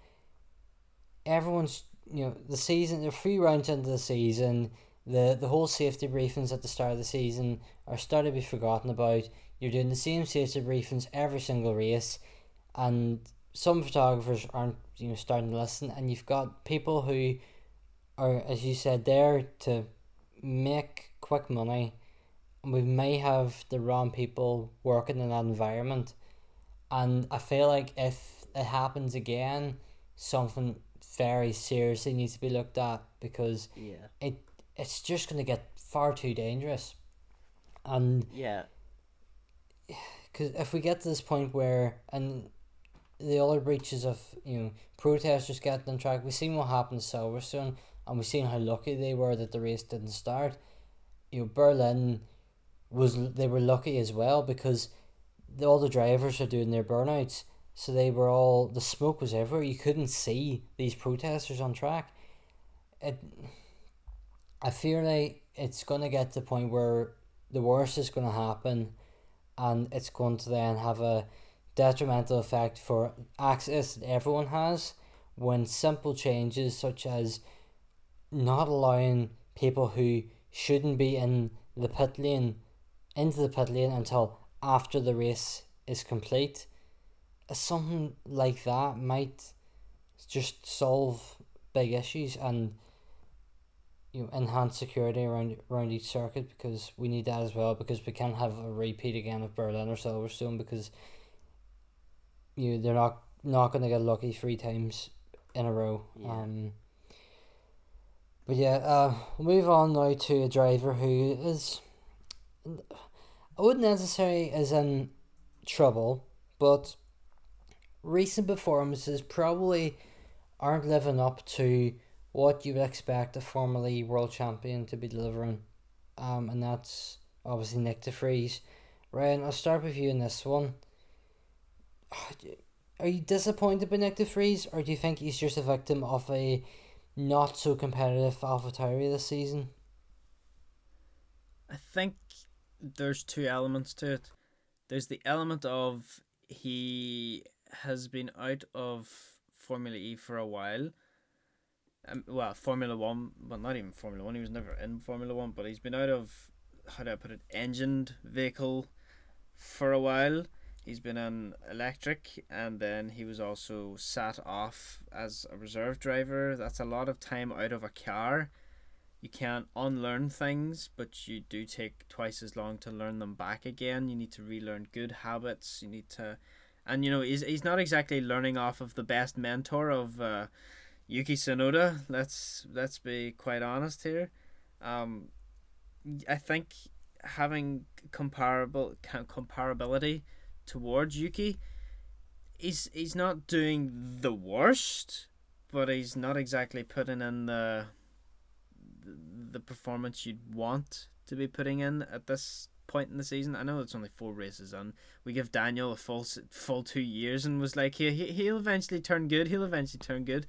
Speaker 1: everyone's you know the season they're three rounds into the season the the whole safety briefings at the start of the season are starting to be forgotten about. You're doing the same safety briefings every single race and some photographers aren't you know starting to listen and you've got people who are as you said there to make quick money we may have the wrong people working in that environment and I feel like if it happens again something very seriously needs to be looked at because
Speaker 3: Yeah.
Speaker 1: it it's just going to get far too dangerous. And
Speaker 3: Yeah.
Speaker 1: because if we get to this point where and the other breaches of you know protesters getting on track, we've seen what happened to Silverstone, and we've seen how lucky they were that the race didn't start. You know Berlin was they were lucky as well because the, all the drivers are doing their burnouts, so they were all the smoke was everywhere. You couldn't see these protesters on track. It, I fear like it's gonna get to the point where the worst is gonna happen and it's going to then have a detrimental effect for access that everyone has when simple changes such as not allowing people who shouldn't be in the pit lane into the pit lane until after the race is complete something like that might just solve big issues and you know, enhance security around around each circuit because we need that as well because we can't have a repeat again of Berlin or Silverstone because you know, they're not not gonna get lucky three times in a row.
Speaker 3: Yeah.
Speaker 1: Um but yeah, uh we'll move on now to a driver who is I wouldn't necessarily in trouble, but recent performances probably aren't living up to what you would expect a formerly world champion to be delivering. Um, and that's obviously Nick de Vries. Ryan, I'll start with you in this one. Are you disappointed by Nick de Vries, or do you think he's just a victim of a not so competitive AlphaTauri this season?
Speaker 2: I think there's two elements to it. There's the element of he has been out of Formula E for a while. Um, well, Formula One, well, not even Formula One. He was never in Formula One, but he's been out of how do I put it, engined vehicle for a while. He's been on electric, and then he was also sat off as a reserve driver. That's a lot of time out of a car. You can't unlearn things, but you do take twice as long to learn them back again. You need to relearn good habits. You need to, and you know he's he's not exactly learning off of the best mentor of uh, Yuki Tsunoda. Let's let's be quite honest here. Um, I think having comparable comparability towards Yuki, he's he's not doing the worst, but he's not exactly putting in the the performance you'd want to be putting in at this point in the season. I know it's only four races and we give Daniel a full full two years and was like he, he he'll eventually turn good. He'll eventually turn good.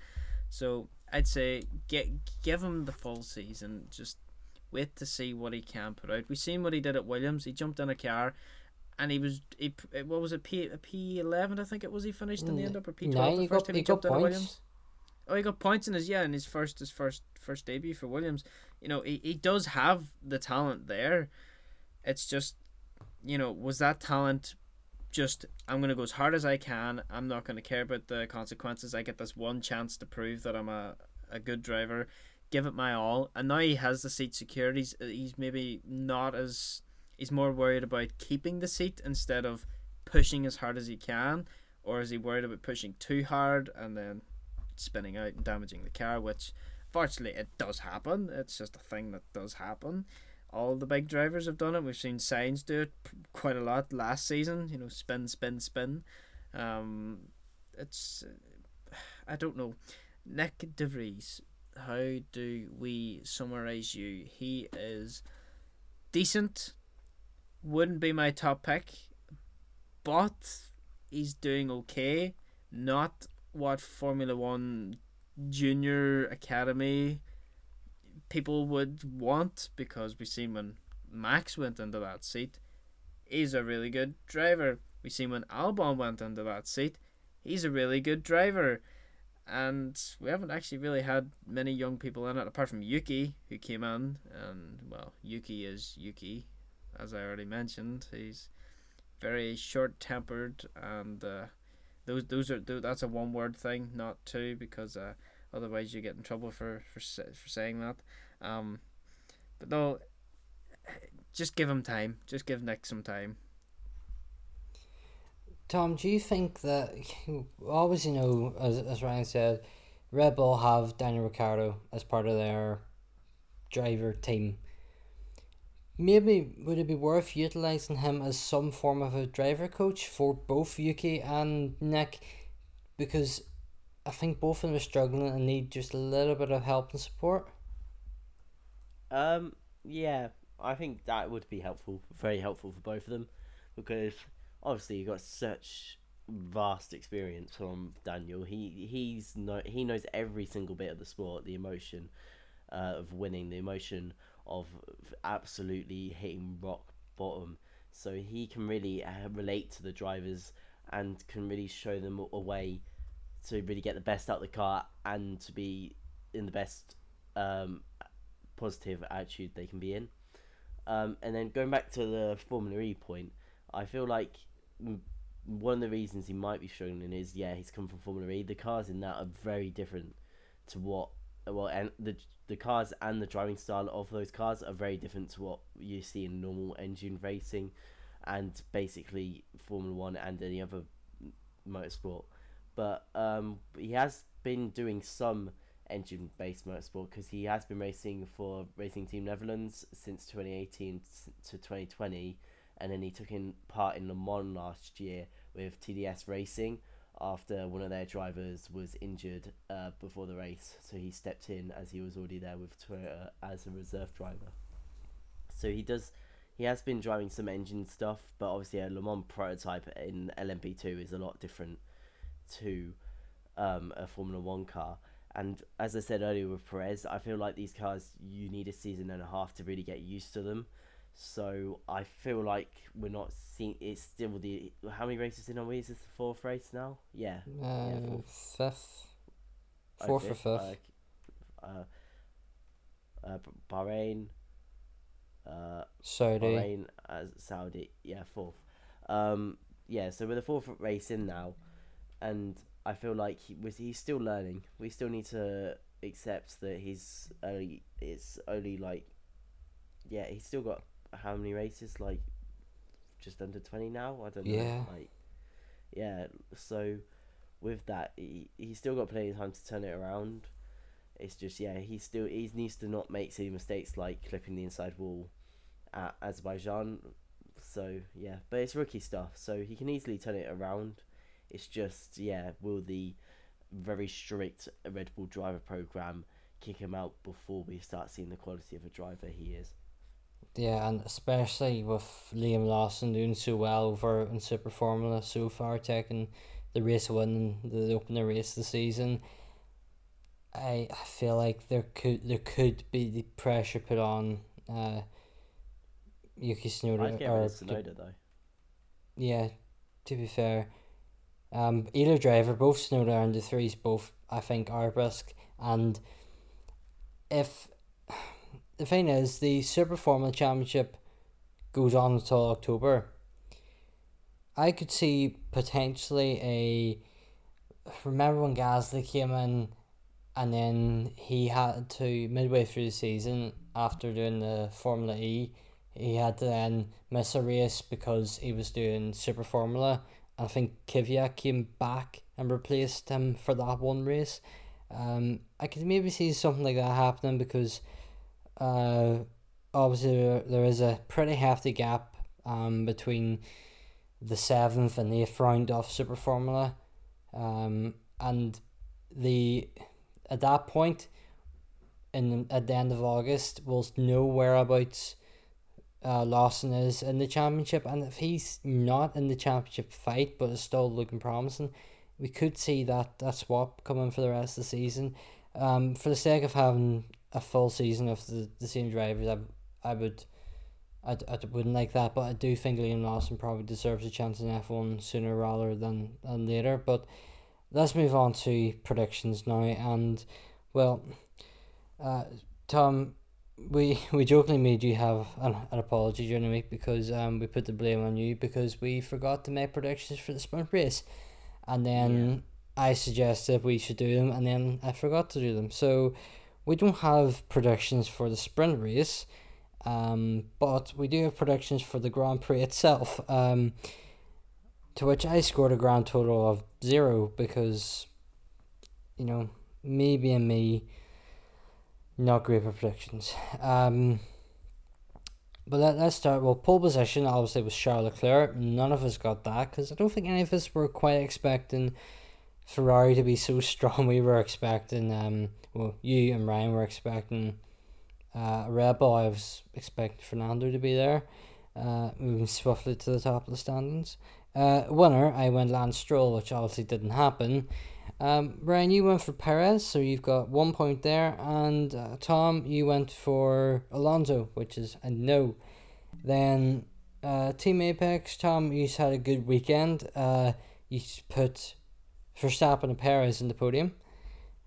Speaker 2: So I'd say get give him the full season. Just wait to see what he can put out. We've seen what he did at Williams. He jumped in a car. And he was he what was it P P eleven I think it was he finished in the mm, end up or P twelve
Speaker 1: he
Speaker 2: the first
Speaker 1: got,
Speaker 2: time
Speaker 1: he
Speaker 2: he jumped out of Williams. Oh, he got points in his yeah in his first his first first debut for Williams. You know, he, he does have the talent there. It's just, you know, was that talent just I'm gonna go as hard as I can. I'm not gonna care about the consequences. I get this one chance to prove that I'm a, a good driver. give it my all. And now he has the seat secured. He's he's maybe not as he's more worried about keeping the seat instead of pushing as hard as he can, or is he worried about pushing too hard and then spinning out and damaging the car? Which, fortunately, it does happen. It's just a thing that does happen. All the big drivers have done it. We've seen Sainz do it quite a lot last season. You know, spin, spin, spin. Um, it's I don't know. Nick de Vries, how do we summarize you? He is decent. Wouldn't be my top pick, but he's doing okay. Not what Formula One Junior Academy people would want because we seen when Max went into that seat, he's a really good driver. We seen when Albon went into that seat, he's a really good driver. And we haven't actually really had many young people in it apart from Yuki who came in and well Yuki is Yuki as I already mentioned he's very short tempered and uh, those those are that's a one word thing not two because uh, otherwise you get in trouble for for for saying that. Um but no just give him time. Just give Nick some time.
Speaker 1: Tom, do you think that always you know as as Ryan said, Red Bull have Daniel Ricciardo as part of their driver team. Maybe would it be worth utilizing him as some form of a driver coach for both Yuki and Nick, because I think both of them are struggling and need just a little bit of help and support.
Speaker 3: Um. Yeah, I think that would be helpful, very helpful for both of them, because obviously you've got such vast experience from Daniel. He he's no he knows every single bit of the sport, the emotion uh, of winning, the emotion of absolutely hitting rock bottom. So he can really uh, relate to the drivers and can really show them a way to really get the best out of the car and to be in the best um, positive attitude they can be in. Um, and then going back to the Formula E point, I feel like one of the reasons he might be struggling is yeah he's come from Formula E. The cars in that are very different to what well and the the cars and the driving style of those cars are very different to what you see in normal engine racing, and basically Formula One and any other motorsport. But um, he has been doing some engine based motorsport because he has been racing for Racing Team Netherlands since 2018 to 2020 and then he took in part in Le Mans last year with TDS Racing after one of their drivers was injured uh, before the race, so he stepped in as he was already there with Toyota as a reserve driver. So he does, he has been driving some engine stuff, but obviously a Le Mans prototype in LMP2 is a lot different to um, a Formula One car. And as I said earlier with Perez, I feel like these cars you need a season and a half to really get used to them. So I feel like we're not seeing. It's still the how many races in are we? Is this the fourth race now? Yeah.
Speaker 1: Uh, yeah fourth. Fifth. Fourth okay. or fifth.
Speaker 3: Uh, uh, uh, Bahrain. Uh,
Speaker 1: Saudi.
Speaker 3: Bahrain, uh, Saudi. Yeah, fourth. Um, yeah, so we're the fourth race in now, and I feel like he was he's still learning. We still need to accept that he's only it's only like yeah he's still got how many races? Like just under twenty now. I don't know. Yeah. Like yeah. So with that, he he's still got plenty of time to turn it around. It's just yeah, he still he needs to not make silly mistakes like clipping the inside wall at Azerbaijan. So yeah, but it's rookie stuff, so he can easily turn it around. It's just yeah, will the very strict Red Bull driver program kick him out before we start seeing the quality of a driver he is?
Speaker 1: Yeah, and especially with Liam Lawson doing so well over in Super Formula so far, taking the race win the opening race of the season. I, I feel like there could there could be the pressure put on uh, Yuki Tsunoda.
Speaker 3: I'd get or, Tsunoda though.
Speaker 1: Yeah, to be fair, um, either driver, both Tsunoda and de Vries, both I think are risk, and if the thing is, the Super Formula Championship goes on until October. I could see potentially a. Remember when Gasly came in and then he had to midway through the season after doing the Formula E, he had to then miss a race because he was doing Super Formula. I think Kvyat came back and replaced him for that one race. Um, I could maybe see something like that happening because, uh, obviously there, is a pretty hefty gap um between the seventh and eighth round of Super Formula, um, and the at that point, in at the end of August, we'll know whereabouts uh, Lawson is in the championship, and if he's not in the championship fight but is still looking promising, we could see that that swap coming for the rest of the season. Um, for the sake of having a full season of the, the same drivers, I, I would. I, I wouldn't like that, but I do think Liam Lawson probably deserves a chance in F one sooner rather than, than later. But let's move on to predictions now. And well, uh, Tom, we we jokingly made you have an, an apology during the week because um we put the blame on you because we forgot to make predictions for the sprint race, and then I suggested we should do them, and then I forgot to do them. So we don't have predictions for the sprint race. Um, but we do have predictions for the Grand Prix itself. Um, to which I scored a grand total of zero because, you know, me being me, not great for predictions. Um, but let, let's start. Well, pole position obviously was Charles Leclerc. None of us got that because I don't think any of us were quite expecting Ferrari to be so strong. We were expecting, um, well, you and Ryan were expecting uh, Red Bull. I was expecting Fernando to be there, uh, moving swiftly to the top of the standings. Uh, winner, I went Lance Stroll, which obviously didn't happen. Um, Ryan, you went for Perez, so you've got one point there, and uh, Tom, you went for Alonso, which is a no. Then uh, Team Apex, Tom, you had a good weekend. Uh, you put Verstappen and Perez in the podium.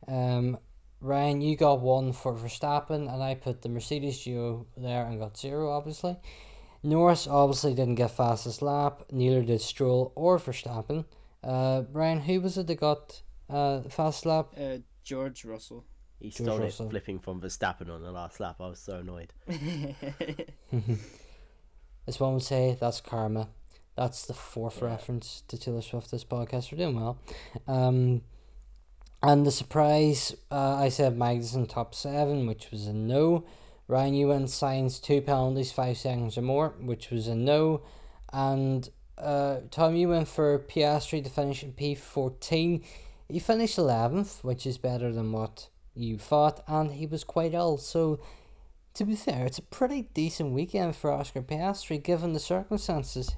Speaker 1: Um, Ryan, you got one for Verstappen, and I put the Mercedes duo there and got zero, obviously. Norris obviously didn't get fastest lap, neither did Stroll or Verstappen. Uh, Ryan, who was it that got uh, fast lap?
Speaker 2: Uh, George Russell.
Speaker 3: He
Speaker 1: George
Speaker 3: stole it
Speaker 1: Russell.
Speaker 3: flipping from Verstappen on the last lap. I was so annoyed.
Speaker 1: As one would say, that's karma. That's the fourth
Speaker 3: Yeah.
Speaker 1: reference to Taylor Swift this podcast. We're doing well. Um, and the surprise, uh, I said Magnussen top seven, which was a no. Ryan, went Sainz two penalties, five seconds or more, which was a no. And uh, Tom, went for Piastri to finish in P14. He finished 11th, which is better than what you thought, and he was quite ill. So, to be fair, it's a pretty decent weekend for Oscar Piastri given the circumstances.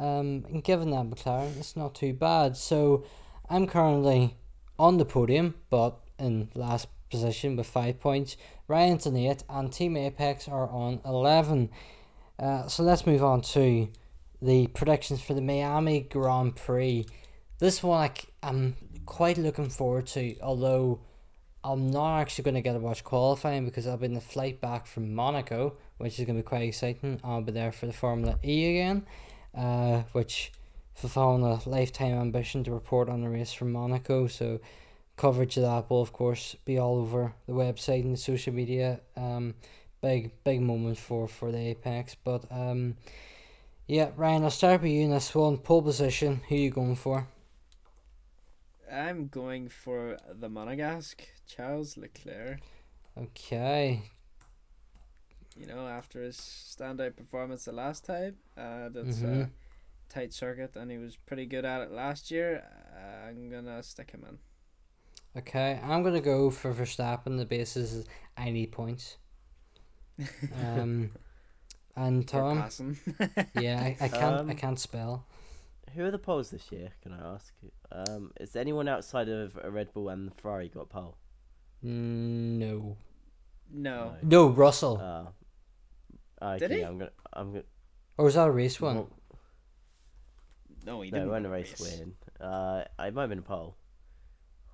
Speaker 1: Um, and given that McLaren, it's not too bad. So, I'm currently on the podium, but in last position with five points. Ryan's on eight, and Team Apex are on 11. Uh, so, let's move on to the predictions for the Miami Grand Prix. This one I, am quite looking forward to, although I'm not actually going to get to watch qualifying because I'll be in the flight back from Monaco, which is going to be quite exciting. I'll be there for the Formula E again, uh, which fulfilling a lifetime ambition to report on the race from Monaco. So coverage of that will of course be all over the website and the social media. Um, big big moment for for the Apex, but um, yeah, Ryan, I'll start with you in this one. Pole position. Who you going for?
Speaker 2: I'm going for the Monegasque, Charles Leclerc.
Speaker 1: Okay,
Speaker 2: You know, after his standout performance the last time, uh, that's
Speaker 1: Mhm.
Speaker 2: a tight circuit, and he was pretty good at it last year. Uh, I'm gonna stick him in.
Speaker 1: Okay, I'm gonna go for Verstappen. The basis is I need points. Um, and Tom, yeah, I, I can't I
Speaker 3: Um,
Speaker 1: can't spell.
Speaker 3: Who are the poles this year? Can I ask? Um, is anyone outside of a Red Bull and Ferrari got pole?
Speaker 1: Mm, No,
Speaker 2: no.
Speaker 1: no Russell.
Speaker 3: Uh, okay,
Speaker 2: Did he?
Speaker 3: I'm gonna. I'm gonna.
Speaker 1: or was that a race one?
Speaker 3: well,
Speaker 2: No, he
Speaker 3: no, it
Speaker 2: didn't.
Speaker 3: wasn't a
Speaker 2: win
Speaker 3: race win. Uh, it might have been a pole.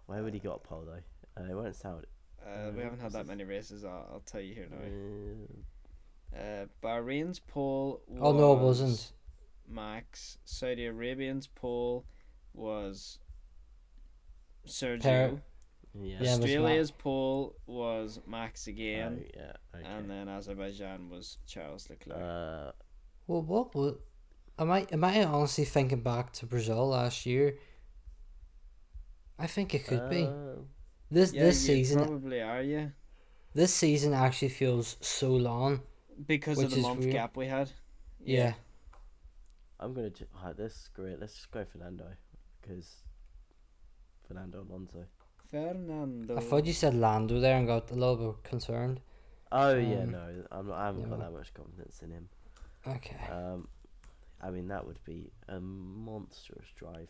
Speaker 3: Where would he got a pole though? Uh, it won't sound.
Speaker 2: Uh, we haven't had that many races. I'll, I'll tell you here now.
Speaker 3: Uh,
Speaker 2: Uh, Bahrain's pole. Was
Speaker 1: Oh no, it wasn't.
Speaker 2: Max. Saudi Arabian's pole was Sergio.
Speaker 1: Per-
Speaker 3: Yeah.
Speaker 1: Yeah,
Speaker 2: Australia's pole was Max
Speaker 3: Oh,
Speaker 2: again,
Speaker 3: yeah. Okay.
Speaker 2: and then Azerbaijan was Charles Leclerc.
Speaker 3: uh,
Speaker 1: Well, what would am I am I honestly thinking back to Brazil last year? I think it could be
Speaker 3: uh,
Speaker 1: this
Speaker 2: yeah,
Speaker 1: this
Speaker 2: you
Speaker 1: season.
Speaker 2: probably are you
Speaker 1: This season actually feels so long.
Speaker 2: because of the month
Speaker 1: weird.
Speaker 2: gap we had.
Speaker 1: Yeah,
Speaker 3: I'm gonna. Ju- oh, this great. Let's just go Fernando because Fernando Alonso.
Speaker 2: Fernando.
Speaker 1: I thought you said Lando there and got a little bit concerned.
Speaker 3: Oh yeah,
Speaker 1: Um,
Speaker 3: no, I'm not. I haven't got that much confidence in him.
Speaker 1: Okay.
Speaker 3: Um, I mean that would be a monstrous drive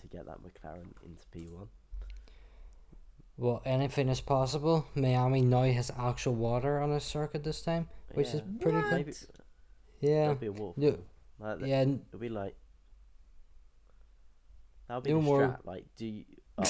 Speaker 3: to get that McLaren into P1.
Speaker 1: Well, anything is possible. Miami now has actual water on its circuit this time, which is pretty
Speaker 2: What?
Speaker 1: good.
Speaker 3: Maybe
Speaker 1: Yeah.
Speaker 3: there'll be a waterfall.
Speaker 1: No,
Speaker 3: Like,
Speaker 1: yeah.
Speaker 3: It'll be like. That'll be
Speaker 1: No
Speaker 3: the
Speaker 1: more-
Speaker 3: strat. Like, do you? Oh.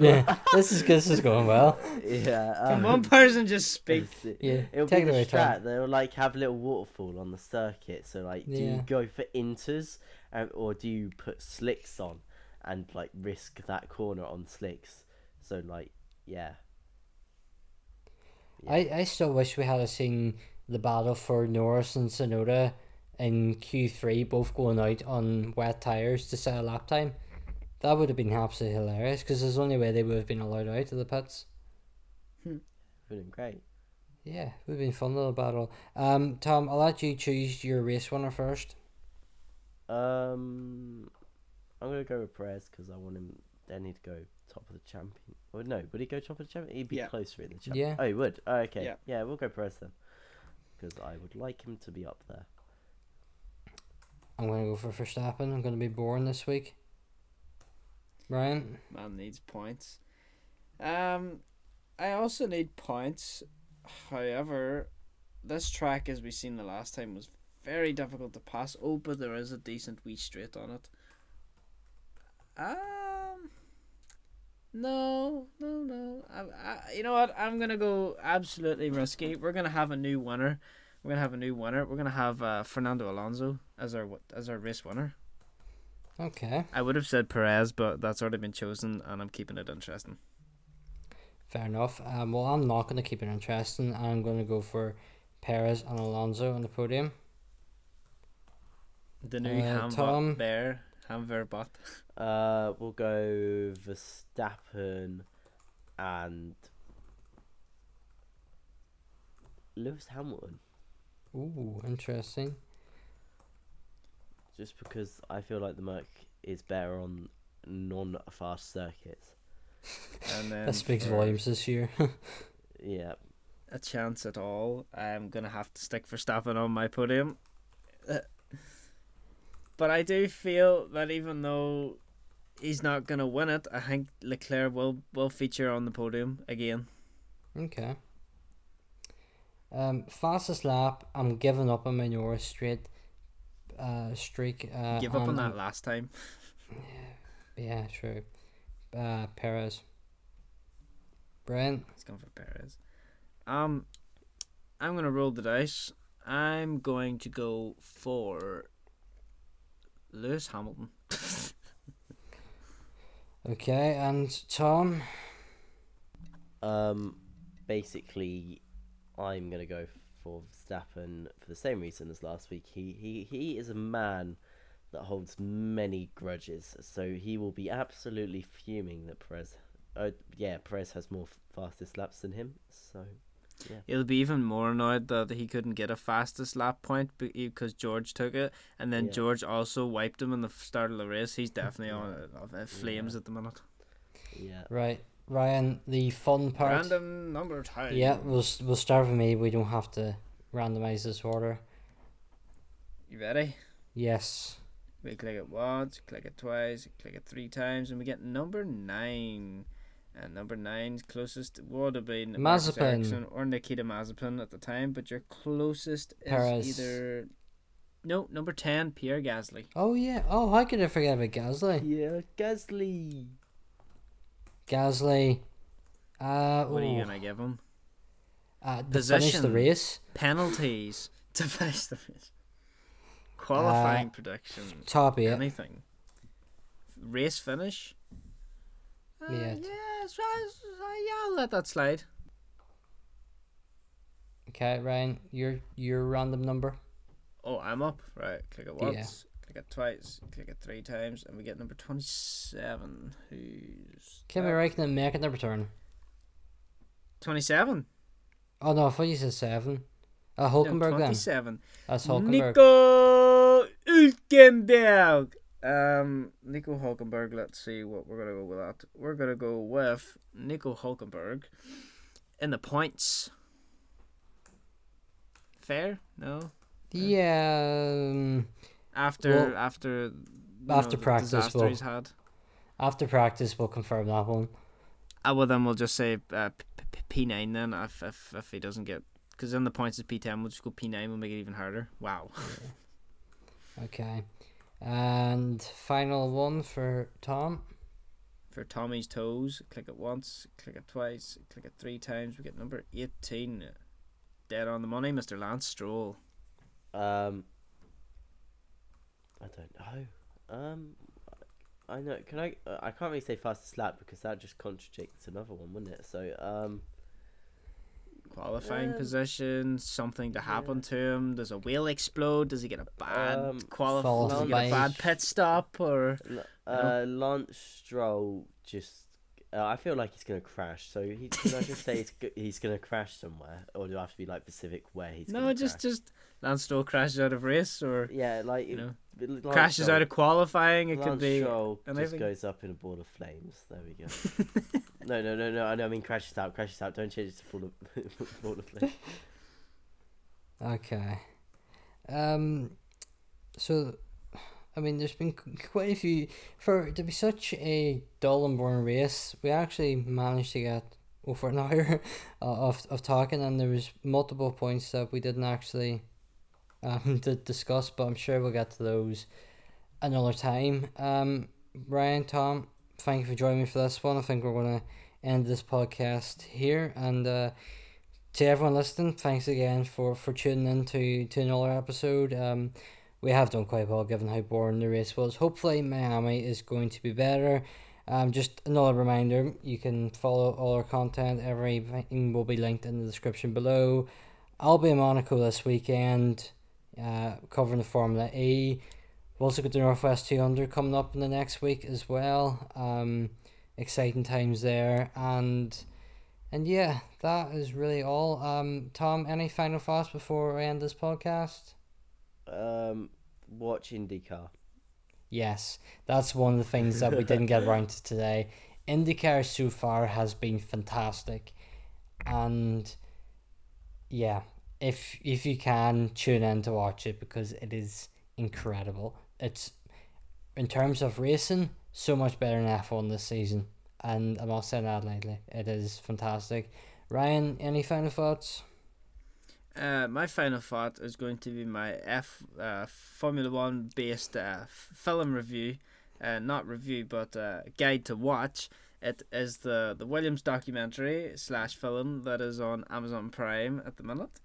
Speaker 1: yeah. This is this is going well.
Speaker 3: yeah.
Speaker 2: Can
Speaker 3: um,
Speaker 2: one person just speak?
Speaker 3: it's-
Speaker 1: Yeah.
Speaker 3: It'll
Speaker 1: Take
Speaker 3: be
Speaker 1: it
Speaker 3: the
Speaker 1: away, Tom.
Speaker 3: strat. They'll like have a little waterfall on the circuit. So like, do
Speaker 1: Yeah.
Speaker 3: you go for inters, um, or do you put slicks on, and like risk that corner on slicks? So like, yeah. Yeah.
Speaker 1: I, I still wish we had seen the battle for Norris and Tsunoda in Q3, both going out on wet tires to set a lap time. That would have been absolutely hilarious because there's only way they would have been allowed out of the pits.
Speaker 3: Feeling great.
Speaker 1: Yeah, it would have been a fun little battle. Um, Tom, I'll let you choose your race winner first.
Speaker 3: Um, I'm gonna go with Perez because I want him. Then he'd go top of the champion. Or no, would he go top of the champion? He'd be
Speaker 2: Yeah.
Speaker 3: closer in the champion.
Speaker 1: Yeah.
Speaker 3: Oh, he would. Oh, okay.
Speaker 2: Yeah.
Speaker 3: Yeah. we'll go Perez then. Because I would like him to be up there.
Speaker 1: I'm going to go for Verstappen. I'm going to be boring this week. Brian?
Speaker 2: Man needs points. Um, I also need points. However, this track, as we seen the last time, was very difficult to pass. Oh, but there is a decent wee straight on it. Um, no, no, no. I, I, you know what? I'm gonna go absolutely risky. We're gonna have a new winner. We're gonna have a new winner. We're gonna have uh, Fernando Alonso as our as our race winner.
Speaker 1: Okay,
Speaker 2: I would have said Perez, but that's already been chosen, and I'm keeping it interesting.
Speaker 1: fair enough. Um, well, I'm not going to keep it interesting. I'm going to go for Perez and Alonso on the podium.
Speaker 2: The new
Speaker 1: Uh, Tom?
Speaker 2: Bear, Hamverbot.
Speaker 3: Uh, we'll go Verstappen and Lewis Hamilton.
Speaker 1: Ooh, interesting.
Speaker 3: Just because I feel like the Merc is better on non-fast circuits.
Speaker 2: And then
Speaker 1: That speaks
Speaker 2: for
Speaker 1: volumes this year.
Speaker 3: Yeah.
Speaker 2: A chance at all. I'm gonna have to stick for Verstappen on my podium. But I do feel that even though he's not gonna win it, I think Leclerc will will feature on the podium again.
Speaker 1: okay. Um, fastest lap. I'm giving up on my Norris straight uh, streak. Uh,
Speaker 2: Give up on
Speaker 1: and
Speaker 2: that
Speaker 1: I'm-
Speaker 2: last time.
Speaker 1: Yeah, true. Uh, Perez. Brent.
Speaker 2: He's going for Perez. Um, I'm gonna roll the dice. I'm going to go for Lewis Hamilton.
Speaker 1: Okay, and Tom.
Speaker 3: Um, basically, I'm gonna go for Verstappen for the same reason as last week. He he he is a man that holds many grudges, so he will be absolutely fuming that Perez. Uh, yeah, Perez has more f- fastest laps than him. So Yeah.
Speaker 2: He'll be even more annoyed that he couldn't get a fastest lap point because George took it, and then
Speaker 3: Yeah.
Speaker 2: George also wiped him in the start of the race. He's definitely on
Speaker 3: Yeah.
Speaker 2: of uh, flames
Speaker 3: Yeah.
Speaker 2: at the minute.
Speaker 3: yeah,
Speaker 1: Right, Ryan. The fun part.
Speaker 2: Random number time.
Speaker 1: Yeah, we'll we'll start with me. We don't have to randomize this order.
Speaker 2: You ready?
Speaker 1: Yes.
Speaker 2: We click it once, click it twice, click it three times, and we get number nine. And number nine's closest would have been
Speaker 1: Mazepin.
Speaker 2: Or Nikita Mazepin at the time, but your closest is
Speaker 1: Perez.
Speaker 2: either no number ten Pierre Gasly.
Speaker 1: Oh yeah. Oh, how could I forget about Gasly?
Speaker 3: yeah, Gasly.
Speaker 1: Gasly. Uh,
Speaker 2: What are you gonna give him?
Speaker 1: uh, to finish the race.
Speaker 2: Penalties to finish the race. Qualifying
Speaker 1: Uh,
Speaker 2: prediction.
Speaker 1: Top eight.
Speaker 2: Anything. Race finish. Uh,
Speaker 1: Yeah.
Speaker 2: yeah, so, so, yeah, I'll let that slide.
Speaker 1: Okay, Ryan, your your random number.
Speaker 2: Oh, I'm up. Right, click it once, it twice, click it three times, and we get number 27. Who's.
Speaker 1: Kimi? Räikkönen making the return.
Speaker 2: 27.
Speaker 1: Oh no, I thought you said seven. Uh,
Speaker 2: No,
Speaker 1: Hulkenberg then.
Speaker 2: 27.
Speaker 1: That's Hulkenberg.
Speaker 2: Nico Hülkenberg. Um, Nico Hulkenberg. Let's see what we're gonna go with that. We're gonna go with Nico Hulkenberg in the points. Fair? No.
Speaker 1: Yeah. Um,
Speaker 2: After
Speaker 1: Well,
Speaker 2: after
Speaker 1: after
Speaker 2: the
Speaker 1: practice, we'll-
Speaker 2: he's had.
Speaker 1: after practice, we'll confirm that one.
Speaker 2: Ah, well then we'll just say uh, P nine then if if if he doesn't get because then the points is P ten. We'll just go P nine. We'll make it even harder. Wow.
Speaker 1: Okay. And final one for Tom.
Speaker 2: for Tommy's toes. Click it once, click it twice, click it three times. We get number 18. Dead on the money, Mr. Lance Stroll.
Speaker 3: Um, I don't know. Um, I know. Can I? Uh, I can't really say fastest lap because that just contradicts another one, wouldn't it? So um,
Speaker 2: Qualifying
Speaker 3: Um,
Speaker 2: position, something to happen to him. Does a wheel explode? Does he get a bad
Speaker 3: Um,
Speaker 2: qualify?
Speaker 1: Fall
Speaker 2: Does he get a bad pit stop? Or
Speaker 3: L- uh, Lance Stroll just. Uh, I feel like he's gonna crash. So he, can I just say he's, go- he's gonna crash somewhere, or do I have to be like specific where he's?
Speaker 2: no,
Speaker 3: gonna
Speaker 2: just
Speaker 3: crash?
Speaker 2: just Lance Stroll crashes out of race, or
Speaker 3: yeah, like
Speaker 2: you know,
Speaker 3: Lance
Speaker 2: crashes
Speaker 3: Stroll-
Speaker 2: out of qualifying. It
Speaker 3: Lance
Speaker 2: could be.
Speaker 3: Stroll just goes up in a ball of flames. There we go. no, no, no, no. I know. I mean, crashes out, crashes out. Don't change it to full of ball of flames.
Speaker 1: Okay. Um. So, I mean, there's been quite a few for to be such a dull and boring race. We actually managed to get over an hour of of talking, and there was multiple points that we didn't actually um to discuss. But I'm sure we'll get to those another time. Um, Ryan, Tom, thank you for joining me for this one. I think we're gonna end this podcast here, and uh, to everyone listening, thanks again for, for tuning in to, to another episode. Um, we have done quite well given how boring the race was. Hopefully, Miami is going to be better. Um, just another reminder you can follow all our content, everything will be linked in the description below. I'll be in Monaco this weekend, uh, covering the Formula E. We've also got the Northwest 200 coming up in the next week as well. Um, exciting times there. And. And yeah, that is really all. Um, Tom, any final thoughts before we end this podcast?
Speaker 3: Um, watch IndyCar.
Speaker 1: Yes, that's one of the things that we didn't get around to today. IndyCar so far has been fantastic, and yeah, if if you can tune in to watch it because it is incredible. It's in terms of racing, so much better than F one this season, and I'm not saying that lightly. It is fantastic. Ryan, any final thoughts?
Speaker 2: Uh, my final thought is going to be my F uh, Formula One based uh, film review, uh, not review but uh, guide to watch. It is the the Williams documentary slash film that is on Amazon Prime at the minute.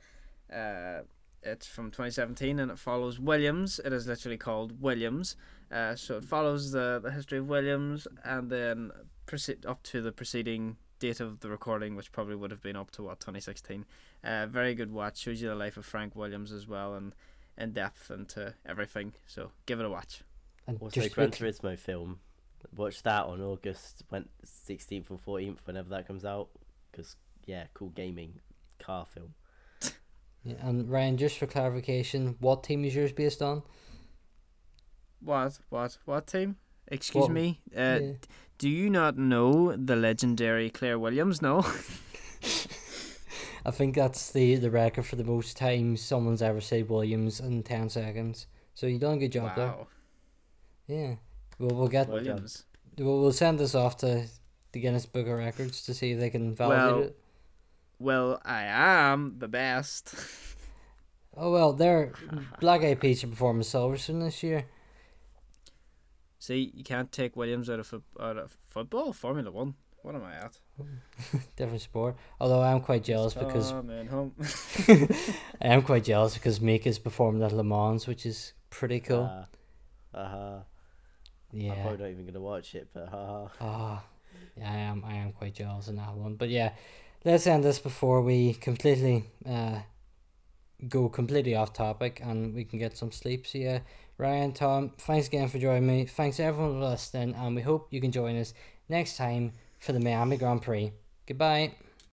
Speaker 2: Uh, it's from 2017 and it follows Williams. It is literally called Williams. Uh, so it follows the, the history of Williams and then proceed up to the preceding date of the recording, which probably would have been up to what 2016. Uh, very good watch. Shows you the life of Frank Williams as well, and in depth into everything. So give it a watch.
Speaker 1: And
Speaker 3: Also,
Speaker 1: just
Speaker 3: Gran
Speaker 1: quick-
Speaker 3: Turismo film. Watch that on August when sixteenth or fourteenth, whenever that comes out. Because yeah, cool gaming car film.
Speaker 1: Yeah, and Ryan, just for clarification, what team is yours based on?
Speaker 2: What? What? What team? Excuse
Speaker 1: What-
Speaker 2: me. Uh,
Speaker 1: Yeah.
Speaker 2: Do you not know the legendary Claire Williams? No.
Speaker 1: I think that's the, the record for the most times someone's ever said Williams in 10 seconds. So you've done a good job there. Yeah. We'll, we'll get
Speaker 2: Williams.
Speaker 1: we'll, we'll send this off to the Guinness Book of Records to see if they can validate
Speaker 2: Well-
Speaker 1: it.
Speaker 2: Well, I am the best.
Speaker 1: Oh well, their Black Eyed Peas are performing Silverstone this year.
Speaker 2: See, you can't take Williams out of fo- out of football, Formula One. What am I at?
Speaker 1: Different sport. Although I'm quite jealous because
Speaker 2: Tom home.
Speaker 1: I am quite jealous because Meek is performing at Le Mans, which is pretty cool.
Speaker 3: Uh, uh I'm
Speaker 1: yeah.
Speaker 3: probably not even gonna watch it, but haha.
Speaker 1: Ah, I am I am quite jealous in that one. But yeah, let's end this before we completely uh go completely off topic and we can get some sleep. So yeah, Ryan, Tom, thanks again for joining me. Thanks everyone for listening, and we hope you can join us next time for the Miami Grand Prix. Goodbye.